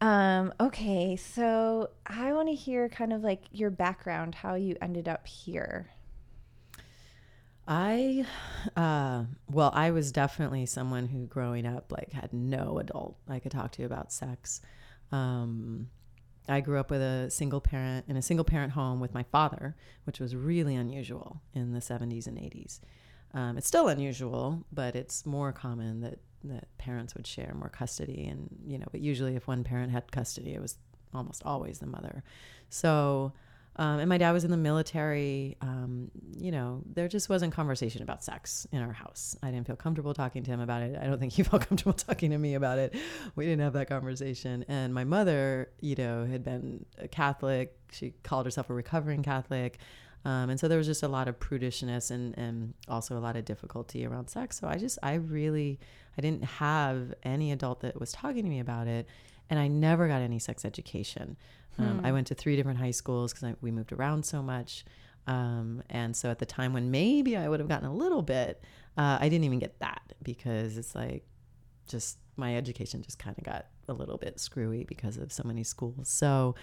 Um, okay, so I want to hear kind of like your background, how you ended up here. I, uh, well, I was definitely someone who growing up like had no adult I could talk to about sex. Um, I grew up with a single parent in a single parent home with my father, which was really unusual in the 70s and 80s. Um, it's still unusual, but it's more common that, that parents would share more custody. And, you know, but usually if one parent had custody, it was almost always the mother. So, um, and my dad was in the military. Um, you know, there just wasn't conversation about sex in our house. I didn't feel comfortable talking to him about it. I don't think he felt comfortable talking to me about it. We didn't have that conversation. And my mother, you know, had been a Catholic. She called herself a recovering Catholic. Um, and so there was just a lot of prudishness and, and also a lot of difficulty around sex. So I just, I really, I didn't have any adult that was talking to me about it. And I never got any sex education. Um, I went to three different high schools because we moved around so much. Um, and so at the time when maybe I would have gotten a little bit, uh, I didn't even get that because it's like just my education just kind of got a little bit screwy because of so many schools. So,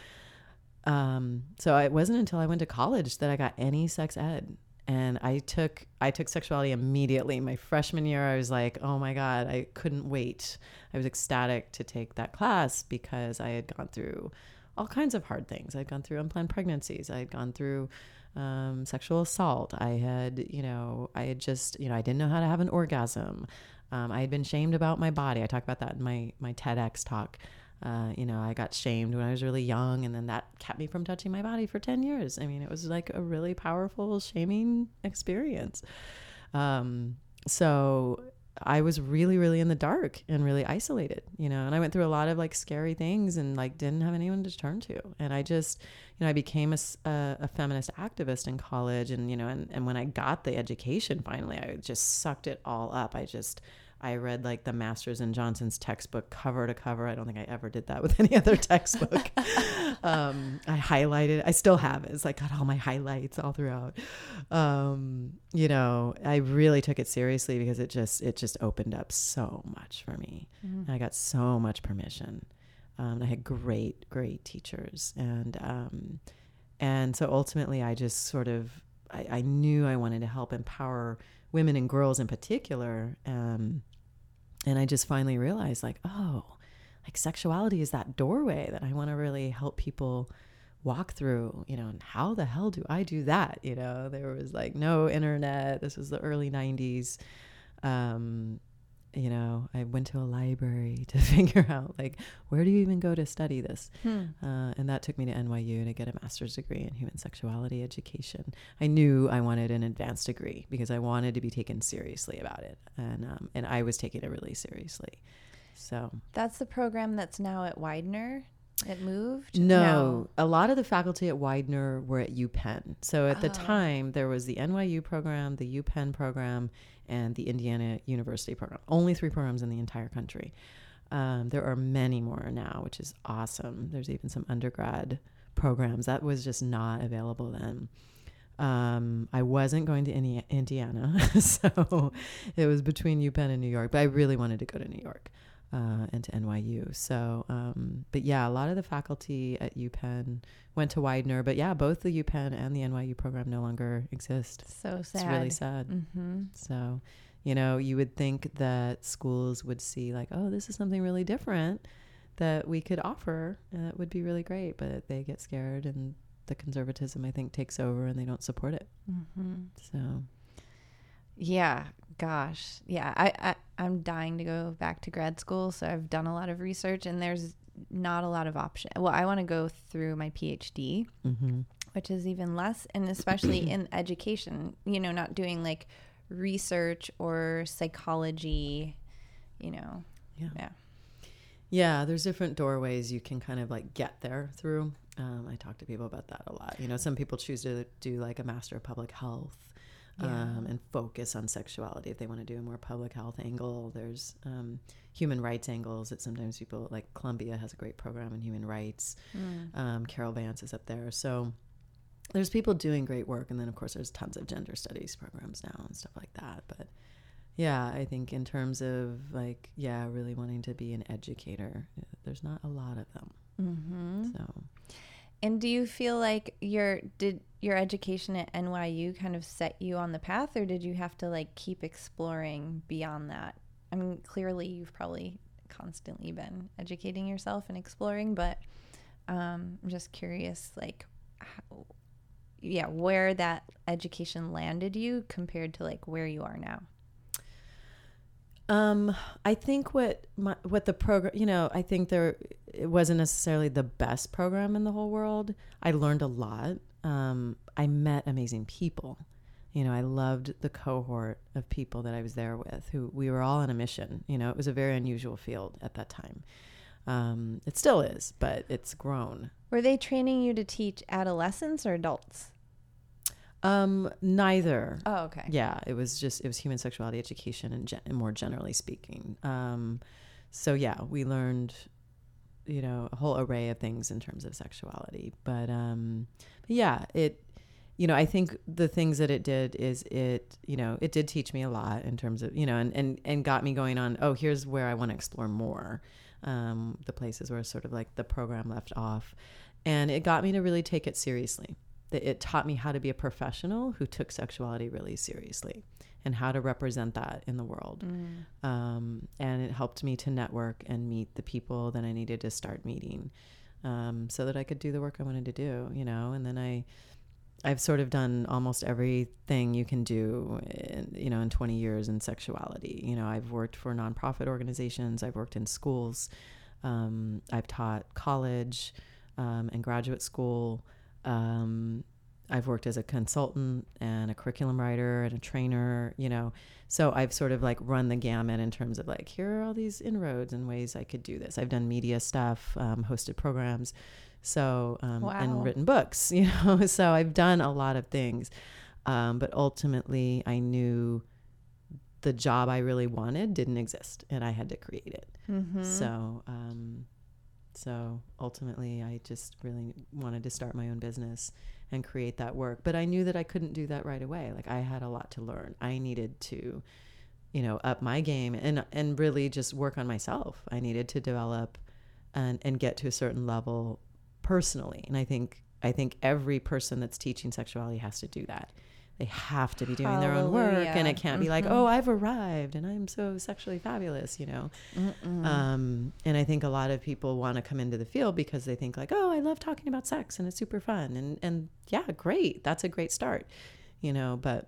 um, so it wasn't until I went to college that I got any sex ed and I took I took sexuality immediately. My freshman year, I was like, oh my god, I couldn't wait. I was ecstatic to take that class because I had gone through all kinds of hard things. I'd gone through unplanned pregnancies. I had gone through um, sexual assault. I had, you know, I had just, you know, I didn't know how to have an orgasm. Um, I had been shamed about my body. I talk about that in my my TEDx talk. Uh, you know, I got shamed when I was really young, and then that kept me from touching my body for 10 years. I mean, it was like a really powerful shaming experience. Um, so I was really, really in the dark and really isolated, you know, and I went through a lot of like scary things and like didn't have anyone to turn to. And I just, you know, I became a, a, feminist activist in college. And, you know, and, and when I got the education finally, I just sucked it all up. I just, I read like the Masters and Johnson's textbook cover to cover. I don't think I ever did that with any other textbook. um, I highlighted. I still have it. It's like got all my highlights all throughout. Um, you know, I really took it seriously because it just it just opened up so much for me. Mm-hmm. I got so much permission. Um, I had great great teachers and um, and so ultimately I just sort of I, I knew I wanted to help empower women and girls in particular. Um, and I just finally realized, like, oh, like sexuality is that doorway that I want to really help people walk through, you know, and how the hell do I do that? You know, there was like no internet. This was the early 90s. Um, you know, I went to a library to figure out like where do you even go to study this, hmm. uh, and that took me to NYU to get a master's degree in human sexuality education. I knew I wanted an advanced degree because I wanted to be taken seriously about it, and um, and I was taking it really seriously. So that's the program that's now at Widener. It moved? No, no, A lot of the faculty at Widener were at UPenn. So at oh. the time, there was the NYU program, the UPenn program, and the Indiana University program. Only three programs in the entire country. Um, there are many more now, which is awesome. There's even some undergrad programs that was just not available then. Um, I wasn't going to Indiana, so it was between UPenn and New York. But I really wanted to go to New York uh, and to NYU. So, um, but yeah, a lot of the faculty at UPenn went to Widener. But yeah, both the UPenn and the NYU program no longer exist. So sad. It's really sad. Mm-hmm. So, you know, you would think that schools would see like, oh, this is something really different that we could offer. And it would be really great, but they get scared and the conservatism I think takes over and they don't support it. Mm-hmm. So yeah, gosh. Yeah, I, I I'm dying to go back to grad school, so I've done a lot of research and there's not a lot of option. Well, I want to go through my PhD, mm-hmm. which is even less and especially in education, you know, not doing like research or psychology, you know. Yeah. Yeah. Yeah, there's different doorways you can kind of like get there through. Um, I talk to people about that a lot. You know, some people choose to do like a master of public health yeah. um, and focus on sexuality if they want to do a more public health angle. There's um, human rights angles that sometimes people like Columbia has a great program in human rights. Mm. Um, Carol Vance is up there. So there's people doing great work. And then, of course, there's tons of gender studies programs now and stuff like that. But yeah, I think in terms of like, yeah, really wanting to be an educator, there's not a lot of them. Mm-hmm. So. And do you feel like your did your education at NYU kind of set you on the path or did you have to like keep exploring beyond that? I mean, clearly you've probably constantly been educating yourself and exploring, but um, I'm just curious like how, yeah, where that education landed you compared to like where you are now. Um, I think what my, what the program, you know, I think there it wasn't necessarily the best program in the whole world. I learned a lot. Um, I met amazing people. You know, I loved the cohort of people that I was there with. Who we were all on a mission. You know, it was a very unusual field at that time. Um, it still is, but it's grown. Were they training you to teach adolescents or adults? Um, neither. Oh, okay. Yeah, it was just it was human sexuality education and, gen- more generally speaking. Um, so yeah, we learned, you know, a whole array of things in terms of sexuality. But um, yeah, it you know, I think the things that it did is it, you know, it did teach me a lot in terms of, you know, and and and got me going on. Oh, here's where I want to explore more. Um, the places where sort of like the program left off, and it got me to really take it seriously. That it taught me how to be a professional who took sexuality really seriously and how to represent that in the world. Mm. Um, and it helped me to network and meet the people that I needed to start meeting um, so that I could do the work I wanted to do, you know. And then I I've sort of done almost everything you can do, in, you know, in 20 years in sexuality. You know, I've worked for nonprofit organizations, I've worked in schools, um, I've taught college um, and graduate school. Um, I've worked as a consultant and a curriculum writer and a trainer, you know. So I've sort of like run the gamut in terms of like, here are all these inroads and ways I could do this. I've done media stuff, um, hosted programs. So, um, wow. and written books, you know. so I've done a lot of things. Um, but ultimately, I knew the job I really wanted didn't exist and I had to create it. Mm-hmm. So, um, so ultimately, I just really wanted to start my own business and create that work. But I knew that I couldn't do that right away. Like I had a lot to learn. I needed to, you know, up my game and and really just work on myself. I needed to develop and and get to a certain level personally. And I think I think every person that's teaching sexuality has to do that. They have to be doing Hallelujah. their own work, and it can't mm-hmm. be like, mm-hmm. "Oh, I've arrived and I'm so sexually fabulous," you know. Um, and I think a lot of people want to come into the field because they think like, "Oh, I love talking about sex and it's super fun," and and yeah, great, that's a great start, you know. But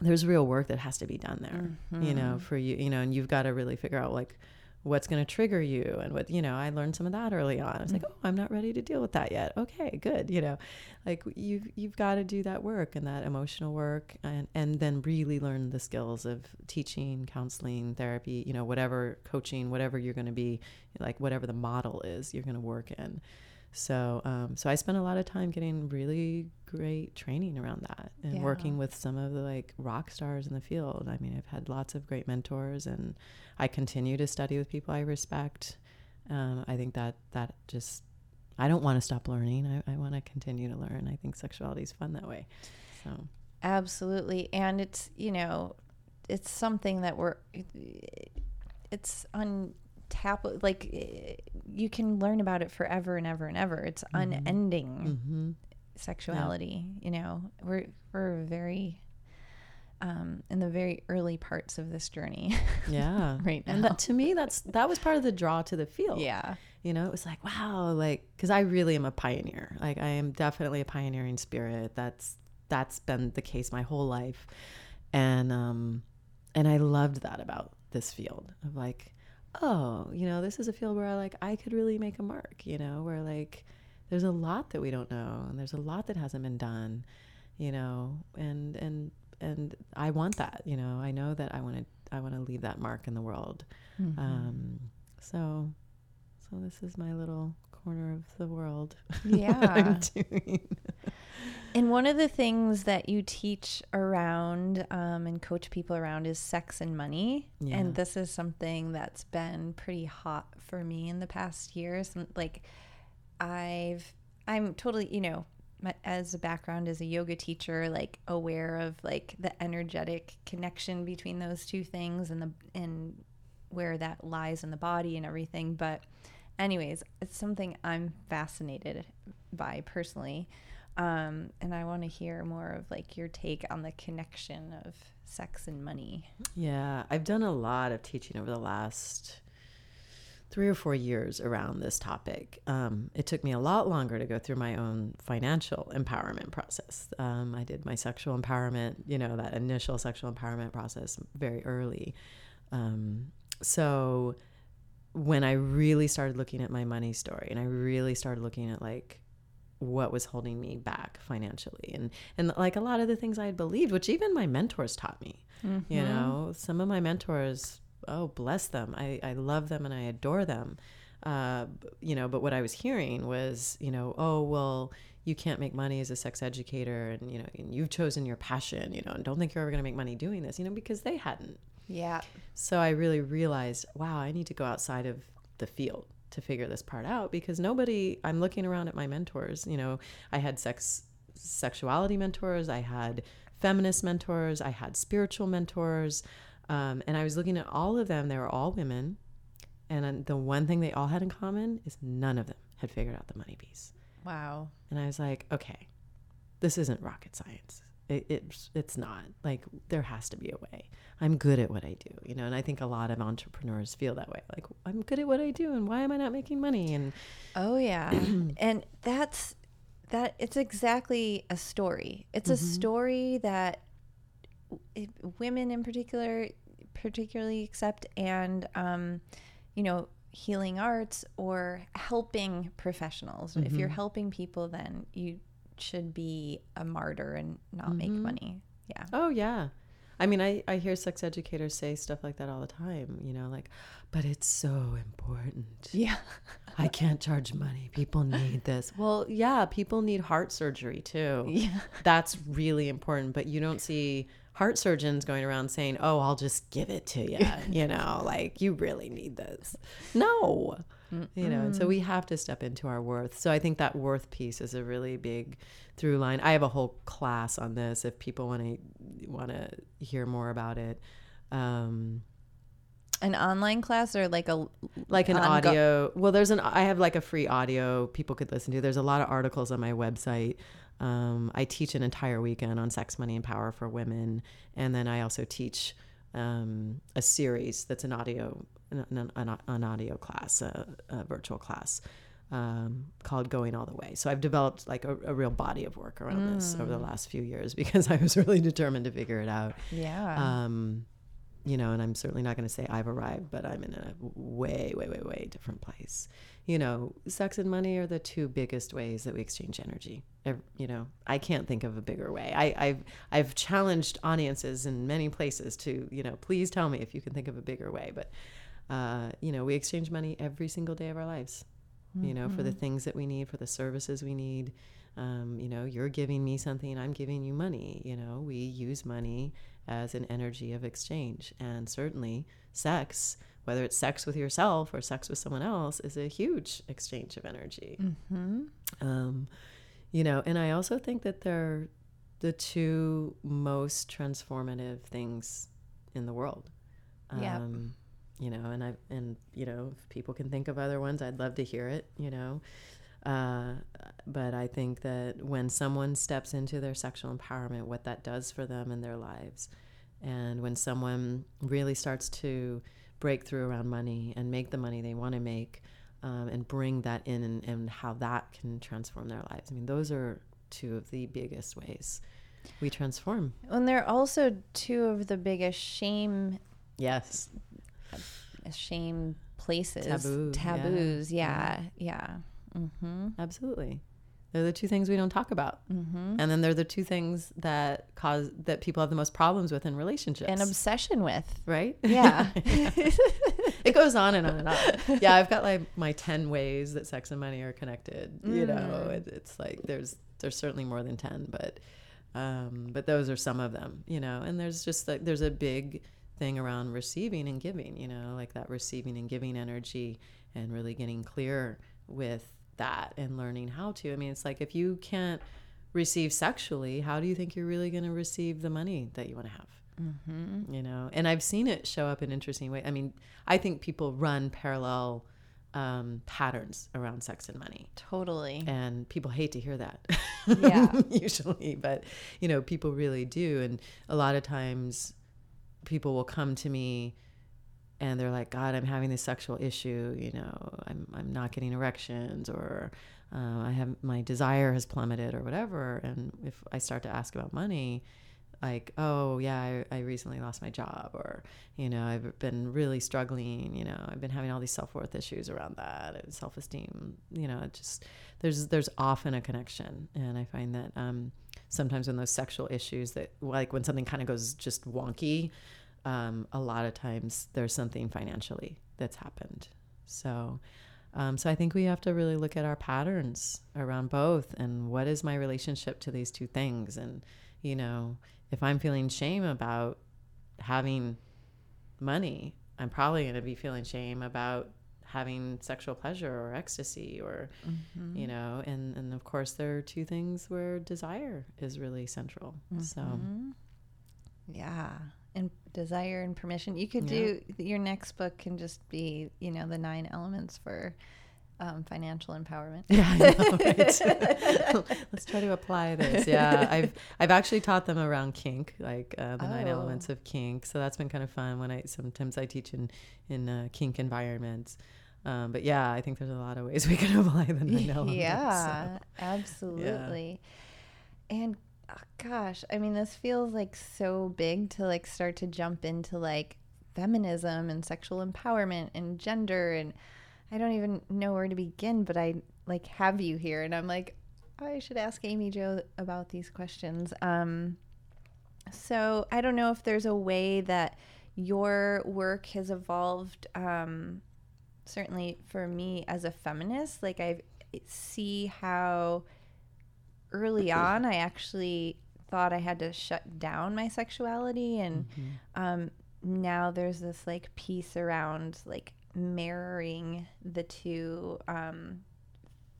there's real work that has to be done there, mm-hmm. you know, mm-hmm. for you, you know, and you've got to really figure out like what's going to trigger you and what you know i learned some of that early on. I was like mm-hmm. oh i'm not ready to deal with that yet. Okay good you know like you've you've got to do that work and that emotional work and and then really learn the skills of teaching counseling therapy you know whatever coaching whatever you're going to be like whatever the model is you're going to work in so, um, so I spent a lot of time getting really great training around that and yeah. working with some of the like rock stars in the field. I mean, I've had lots of great mentors, and I continue to study with people I respect. Um, I think that that just I don't want to stop learning. I, I want to continue to learn. I think sexuality is fun that way. So absolutely, and it's you know, it's something that we're it's on tap like eh, you can learn about it forever and ever and ever it's mm-hmm. unending mm-hmm. sexuality yeah. you know we're we're very um, in the very early parts of this journey yeah right now. and that, to me that's that was part of the draw to the field yeah you know it was like wow like because i really am a pioneer like i am definitely a pioneering spirit that's that's been the case my whole life and um and i loved that about this field of like oh, you know, this is a field where I like I could really make a mark, you know, where like there's a lot that we don't know and there's a lot that hasn't been done, you know, and and and I want that, you know. I know that I want to I want to leave that mark in the world. Mm-hmm. Um, so so this is my little corner of the world. Yeah. And one of the things that you teach around um, and coach people around is sex and money. Yeah. And this is something that's been pretty hot for me in the past years. Like, I've, I'm totally, you know, as a background as a yoga teacher, like aware of like the energetic connection between those two things and the, and where that lies in the body and everything. But, anyways, it's something I'm fascinated by personally. Um, and I want to hear more of like your take on the connection of sex and money. Yeah, I've done a lot of teaching over the last three or four years around this topic. Um, it took me a lot longer to go through my own financial empowerment process. Um, I did my sexual empowerment, you know, that initial sexual empowerment process very early. Um, so when I really started looking at my money story and I really started looking at like what was holding me back financially. And and like a lot of the things I had believed which even my mentors taught me mm-hmm. you know? Some of my mentors oh bless them. I, I love them and I adore them. Uh, you know but what I was hearing was you know oh well you can't make money as a sex educator and you know and you've chosen your passion you know and don't think you're ever going to make money doing this you know because they hadn't. Yeah. So I really realized wow I need to go outside of the field to figure this part out because nobody i'm looking around at my mentors you know i had sex sexuality mentors, I had feminist mentors, I had spiritual mentors. Um, and I was looking at all of them. They were all women. And the one thing they all had in common is none of them had figured out the money piece. Wow. And I was like, okay, this isn't rocket science. It, it's it's not like there has to be a way. I'm good at what I do, you know. And I think a lot of entrepreneurs feel that way. Like I'm good at what I do, and why am I not making money? And oh yeah, and that's that. It's exactly a story. It's mm-hmm. a story that it, women in particular particularly accept, and um, you know healing arts or helping professionals. Mm-hmm. If you're mm-hmm. helping people, then you should be a martyr and not mm-hmm. make money. Yeah. Oh, yeah. I mean, I, I hear sex educators say stuff like that all the time, you know, like, but it's so important. Yeah. I can't charge money. People need this. Well, yeah, people need heart surgery too. Yeah. That's really important, but you don't see heart surgeons going around saying, "Oh, I'll just give it to you," you know, like you really need this. No. Mm-mm. You know, and so we have to step into our worth. So I think that worth piece is a really big through line. I have a whole class on this if people want to want to hear more about it. Um, an online class or like a like an audio well there's an i have like a free audio people could listen to there's a lot of articles on my website um, I teach an entire weekend on sex, money, and power for women, and then I also teach um, a series that's an audio an, an, an audio class, a, a virtual class um, called Going All the Way. So I've developed like a, a real body of work around mm. this over the last few years because I was really determined to figure it out. Yeah. Um, you know, and I'm certainly not going to say I've arrived, but I'm in a way, way, way, way different place. You know, sex and money are the two biggest ways that we exchange energy. You know, I can't think of a bigger way. I, have I've challenged audiences in many places to, you know, please tell me if you can think of a bigger way. But, uh, you know, we exchange money every single day of our lives. Mm-hmm. You know, for the mm-hmm. things that we need, for the services we need. Um, you know, you're giving me something, I'm giving you money. You know, we use money as an energy of exchange. And certainly, sex, whether it's sex with yourself or sex with someone else, is a huge exchange of energy. Mm-hmm. Um, you know, and I also think that they're the two most transformative things in the world. Yeah. Um, you know, and I and you know, if people can think of other ones, I'd love to hear it. You know, uh, but I think that when someone steps into their sexual empowerment, what that does for them in their lives, and when someone really starts to break through around money and make the money they want to make, um, and bring that in, and, and how that can transform their lives. I mean, those are two of the biggest ways we transform. And they're also two of the biggest shame. Yes. Shame places. Taboo. Taboos. Yeah. Yeah. yeah. Mm-hmm. Absolutely. They're the two things we don't talk about, mm-hmm. and then they're the two things that cause that people have the most problems with in relationships and obsession with, right? Yeah, it goes on and on and on. Yeah, I've got like my ten ways that sex and money are connected. Mm. You know, mm. it, it's like there's there's certainly more than ten, but um, but those are some of them. You know, and there's just like there's a big thing around receiving and giving. You know, like that receiving and giving energy, and really getting clear with that and learning how to. I mean, it's like if you can't receive sexually, how do you think you're really going to receive the money that you want to have? Mm-hmm. You know, and I've seen it show up in interesting ways. I mean, I think people run parallel um, patterns around sex and money. Totally. And people hate to hear that. Yeah. usually, but you know, people really do. And a lot of times people will come to me and they're like, God, I'm having this sexual issue. You know, I'm I'm not getting erections, or uh, I have my desire has plummeted, or whatever. And if I start to ask about money, like, oh yeah, I, I recently lost my job, or you know, I've been really struggling. You know, I've been having all these self worth issues around that, and self esteem. You know, it just there's there's often a connection, and I find that um, sometimes when those sexual issues that like when something kind of goes just wonky um, a lot of times there's something financially that's happened. So, um, so I think we have to really look at our patterns around both and what is my relationship to these two things. And, you know, if I'm feeling shame about having money, I'm probably going to be feeling shame about having sexual pleasure or ecstasy or Mm-hmm. you know and and of course there are two things where desire is really central so Mhm. yeah. And desire and permission. You could Yeah. do your next book can just be, you know, the nine elements for um, financial empowerment. yeah I know, right? let's try to apply this yeah i've i've actually taught them around kink like uh, the nine elements of kink so that's been kind of fun when i sometimes i teach in in uh, kink environments um, but yeah i think there's a lot of ways we can apply the nine elements yeah, so. absolutely. And oh, gosh, I mean, this feels like so big to like start to jump into like feminism and sexual empowerment and gender and I don't even know where to begin, but I like have you here and I'm like I should ask Amy Jo about these questions. Um so I don't know if there's a way that your work has evolved um certainly for me as a feminist like I see how early on I actually thought I had to shut down my sexuality and Mhm. um, now there's this like piece around like mirroring the two um,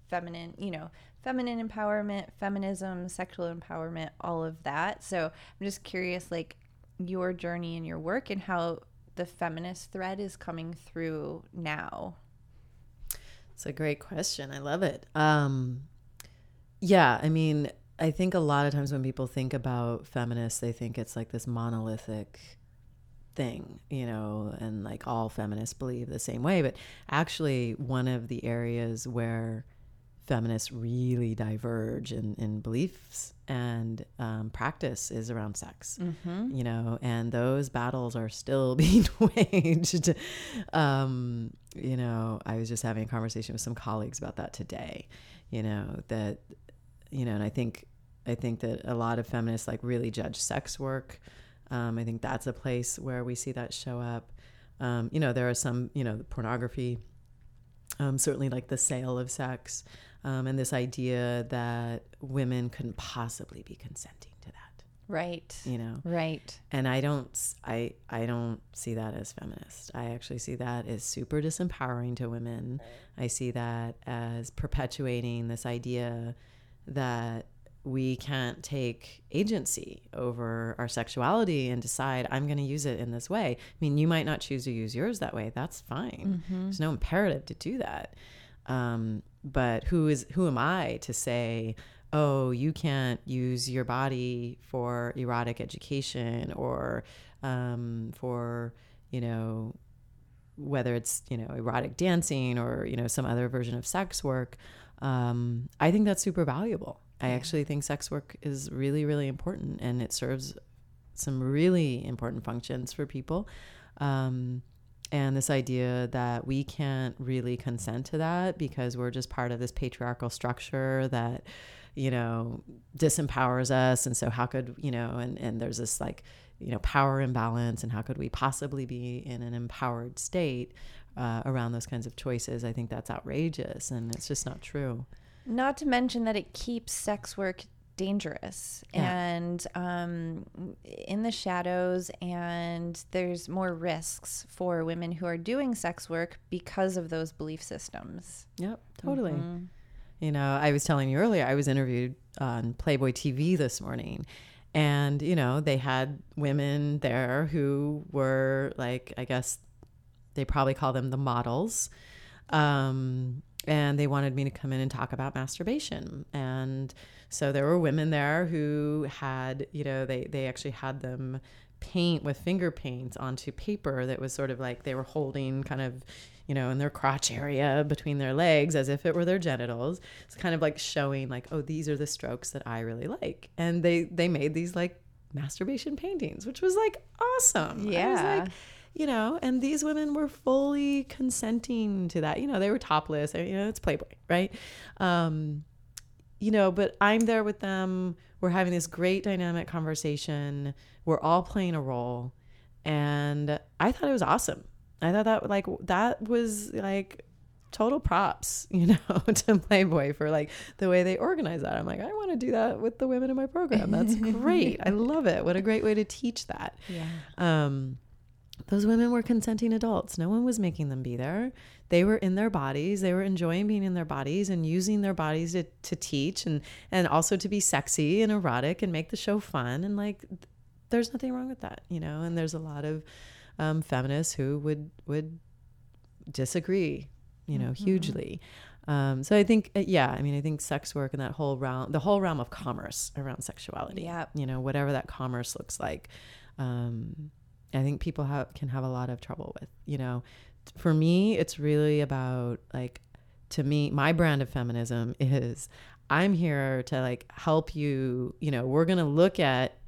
feminine you know feminine empowerment feminism sexual empowerment all of that so i'm just curious like your journey and your work and how the feminist thread is coming through now It's a great question. I love it. Um, yeah, I mean, I think a lot of times when people think about feminists, they think it's like this monolithic thing, you know, and like all feminists believe the same way. But actually, one of the areas where feminists really diverge in, in beliefs and um, practice is around sex mm-hmm. you know, and those battles are still being waged. Um, you know, I was just having a conversation with some colleagues about that today. You know that, you know, and I think I think that a lot of feminists like really judge sex work. Um, I think that's a place where we see that show up. Um, you know, there are some, you know, pornography, um, certainly like the sale of sex, um, and this idea that women couldn't possibly be consenting to that. right. You know, right. And i don't i i don't see that as feminist. I actually see that as super disempowering to women. I see that as perpetuating this idea that we can't take agency over our sexuality and decide i'm going to use it in this way. I mean you might not choose to use yours that way. That's fine. Mm-hmm. there's no imperative to do that. Um, but who is who am i to say oh you can't use your body for erotic education or um, for you know whether it's you know erotic dancing or you know some other version of sex work um, i think that's super valuable i Yeah. actually think sex work is really really important and it serves some really important functions for people um, and this idea that we can't really consent to that because we're just part of this patriarchal structure that you know disempowers us. And so how could you know and and there's this like you know power imbalance and how could we possibly be in an empowered state uh, around those kinds of choices? I think that's outrageous and it's just not true. Not to mention that it keeps sex work dangerous Yeah. and um, in the shadows, and there's more risks for women who are doing sex work because of those belief systems. yep totally Mhm. You know, I was telling you earlier, I was interviewed on Playboy TV this morning. And, you know, they had women there who were like, I guess they probably call them the models. Um, and they wanted me to come in and talk about masturbation. And so there were women there who had, you know, they, they actually had them paint with finger paint onto paper that was sort of like they were holding kind of, you know, in their crotch area between their legs as if it were their genitals. It's kind of like showing like, oh, these are the strokes that I really like. And they they made these like masturbation paintings, which was like awesome. Yeah. like, you know, and these women were fully consenting to that. You know, they were topless. You know, it's Playboy, right? Um, you know, but I'm there with them. We're having this great dynamic conversation. We're all playing a role, and I thought it was awesome. I thought that like that was like total props, you know, to Playboy for like the way they organize that. I'm like, I want to do that with the women in my program. That's great. I love it. What a great way to teach that. Yeah. Um, those women were consenting adults. No one was making them be there. They were in their bodies. They were enjoying being in their bodies and using their bodies to, to teach and, and also to be sexy and erotic and make the show fun. And like, there's nothing wrong with that, you know? And there's a lot of um, feminists who would, would disagree, you know, mm-hmm. hugely. Um, so I think, uh, yeah, I mean, I think sex work and that whole realm, the whole realm of commerce around sexuality, yeah, you know, whatever that commerce looks like, um, I think people have can have a lot of trouble with. You know, for me, it's really about like, to me, my brand of feminism is I'm here to like help you. You know, we're gonna look at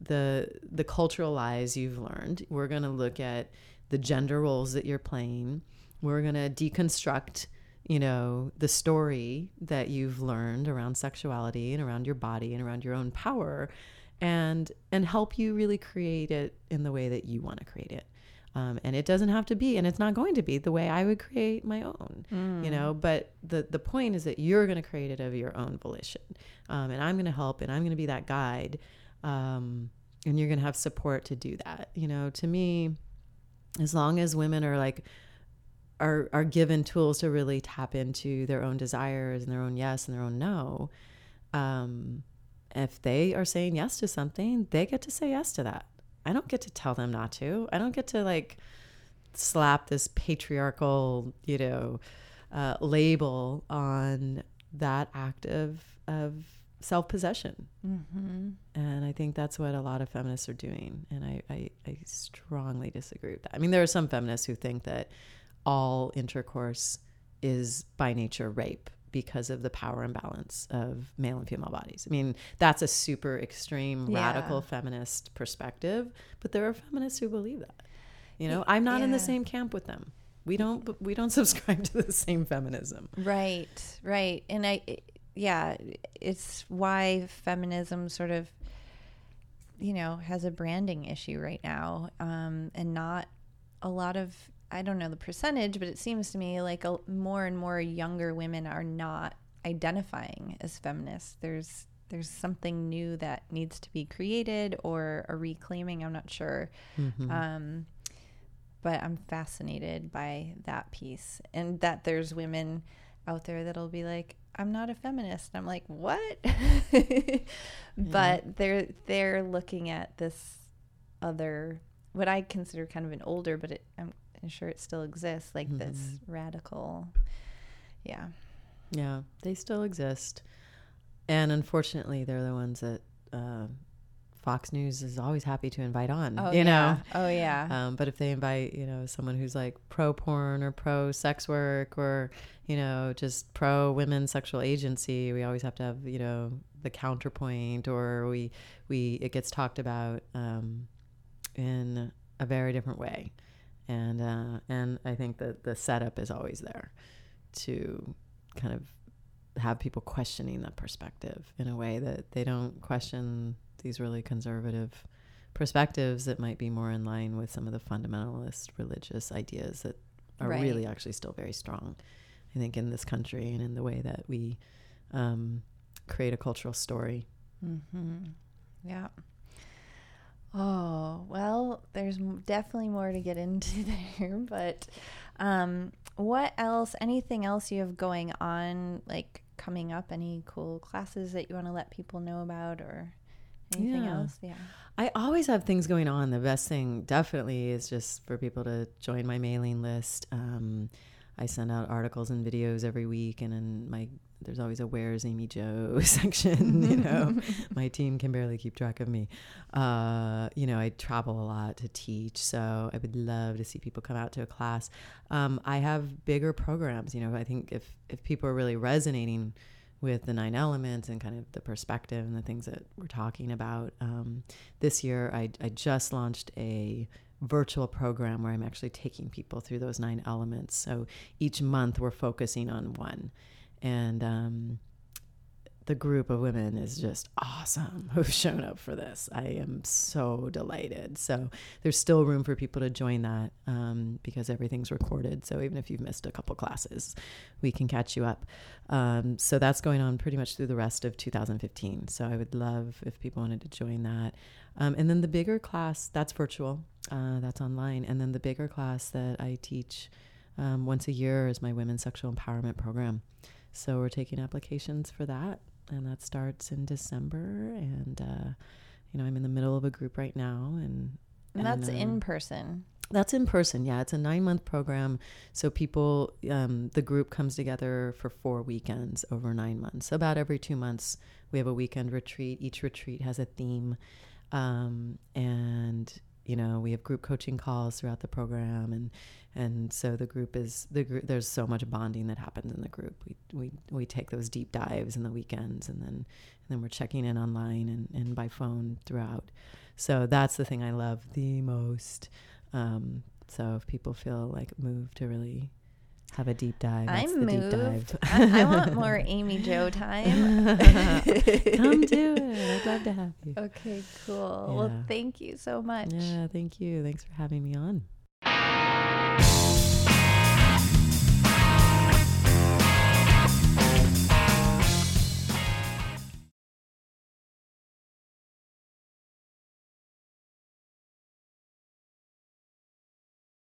the the cultural lies you've learned. We're gonna look at the gender roles that you're playing. We're gonna deconstruct you know, the story that you've learned around sexuality and around your body and around your own power and and help you really create it in the way that you want to create it. Um, and it doesn't have to be, and it's not going to be the way I would create my own, mm. you know. But the the point is that you're going to create it of your own volition, um, and I'm going to help, and I'm going to be that guide, um, and you're going to have support to do that. You know, to me, as long as women are like are are given tools to really tap into their own desires and their own yes and their own no um, if they are saying yes to something they get to say yes to that. I don't get to tell them not to. I don't get to like slap this patriarchal you know uh, label on that act of of self-possession. Mm-hmm. and i think that's what a lot of feminists are doing and I, I i strongly disagree with that. I mean there are some feminists who think that all intercourse is by nature rape because of the power imbalance of male and female bodies. I mean, that's a super extreme yeah. radical feminist perspective, but there are feminists who believe that. You know, I'm not yeah. in the same camp with them. We don't we don't subscribe to the same feminism. Right. Right. And I yeah, it's why feminism sort of you know, has a branding issue right now. Um, and not a lot of I don't know the percentage, but it seems to me like a, more and more younger women are not identifying as feminists. There's there's something new that needs to be created or a reclaiming. I'm not sure. Mm-hmm. Um, but I'm fascinated by that piece and that there's women out there that'll be like, I'm not a feminist. I'm like, what? yeah. But they're they're looking at this other what I consider kind of an older, but it, I'm and sure it still exists, like mm-hmm. this radical. Yeah. Yeah, they still exist. And unfortunately, they're the ones that uh, Fox News is always happy to invite on. Oh, you yeah. know? Oh, yeah. Um, but if they invite, you know, someone who's like pro porn or pro sex work or, you know, just pro women sexual agency, we always have to have, you know, the counterpoint or we, we, it gets talked about um, in a very different way and uh, and I think that the setup is always there to kind of have people questioning that perspective in a way that they don't question these really conservative perspectives that might be more in line with some of the fundamentalist religious ideas that are right. really actually still very strong. I think in this country and in the way that we um, create a cultural story. Mm-hmm. Yeah. Oh, well, there's definitely more to get into there, but um, what else, anything else you have going on, like coming up, any cool classes that you want to let people know about or anything yeah. else? Yeah. I always have things going on. The best thing definitely is just for people to join my mailing list. Um, I send out articles and videos every week, and in my there's always a "Where's Amy Jo" section. You know, my team can barely keep track of me. Uh, you know, I travel a lot to teach, so I would love to see people come out to a class. Um, I have bigger programs. You know, I think if if people are really resonating with the nine elements and kind of the perspective and the things that we're talking about, um, this year I I just launched a virtual program where I'm actually taking people through those nine elements. So each month we're focusing on one and um, the group of women is just awesome who've shown up for this. I am so delighted. So there's still room for people to join that um, because everything's recorded. So even if you've missed a couple classes, we can catch you up. Um, so that's going on pretty much through the rest of 2015. So I would love if people wanted to join that. Um, and then the bigger class, that's virtual, uh, that's online. And then the bigger class that I teach um, once a year is my women's sexual empowerment program. So we're taking applications for that, and that starts in December. And uh, you know, I'm in the middle of a group right now, and, and that's and, uh, in person. That's in person. Yeah, it's a nine month program. So people, um, the group comes together for four weekends over nine months. So about every two months, we have a weekend retreat. Each retreat has a theme, um, and you know we have group coaching calls throughout the program and and so the group is the group there's so much bonding that happens in the group. We we we take those deep dives in the weekends and then and then we're checking in online and, and by phone throughout. So that's the thing i love the most. Um, so if people feel like moved to really have a deep dive. That's I'm moved. I, I want more Amy Jo time. Come do it. I'd love to have you. Okay, cool. Well, thank you so much. Yeah, thank you. Thanks for having me on.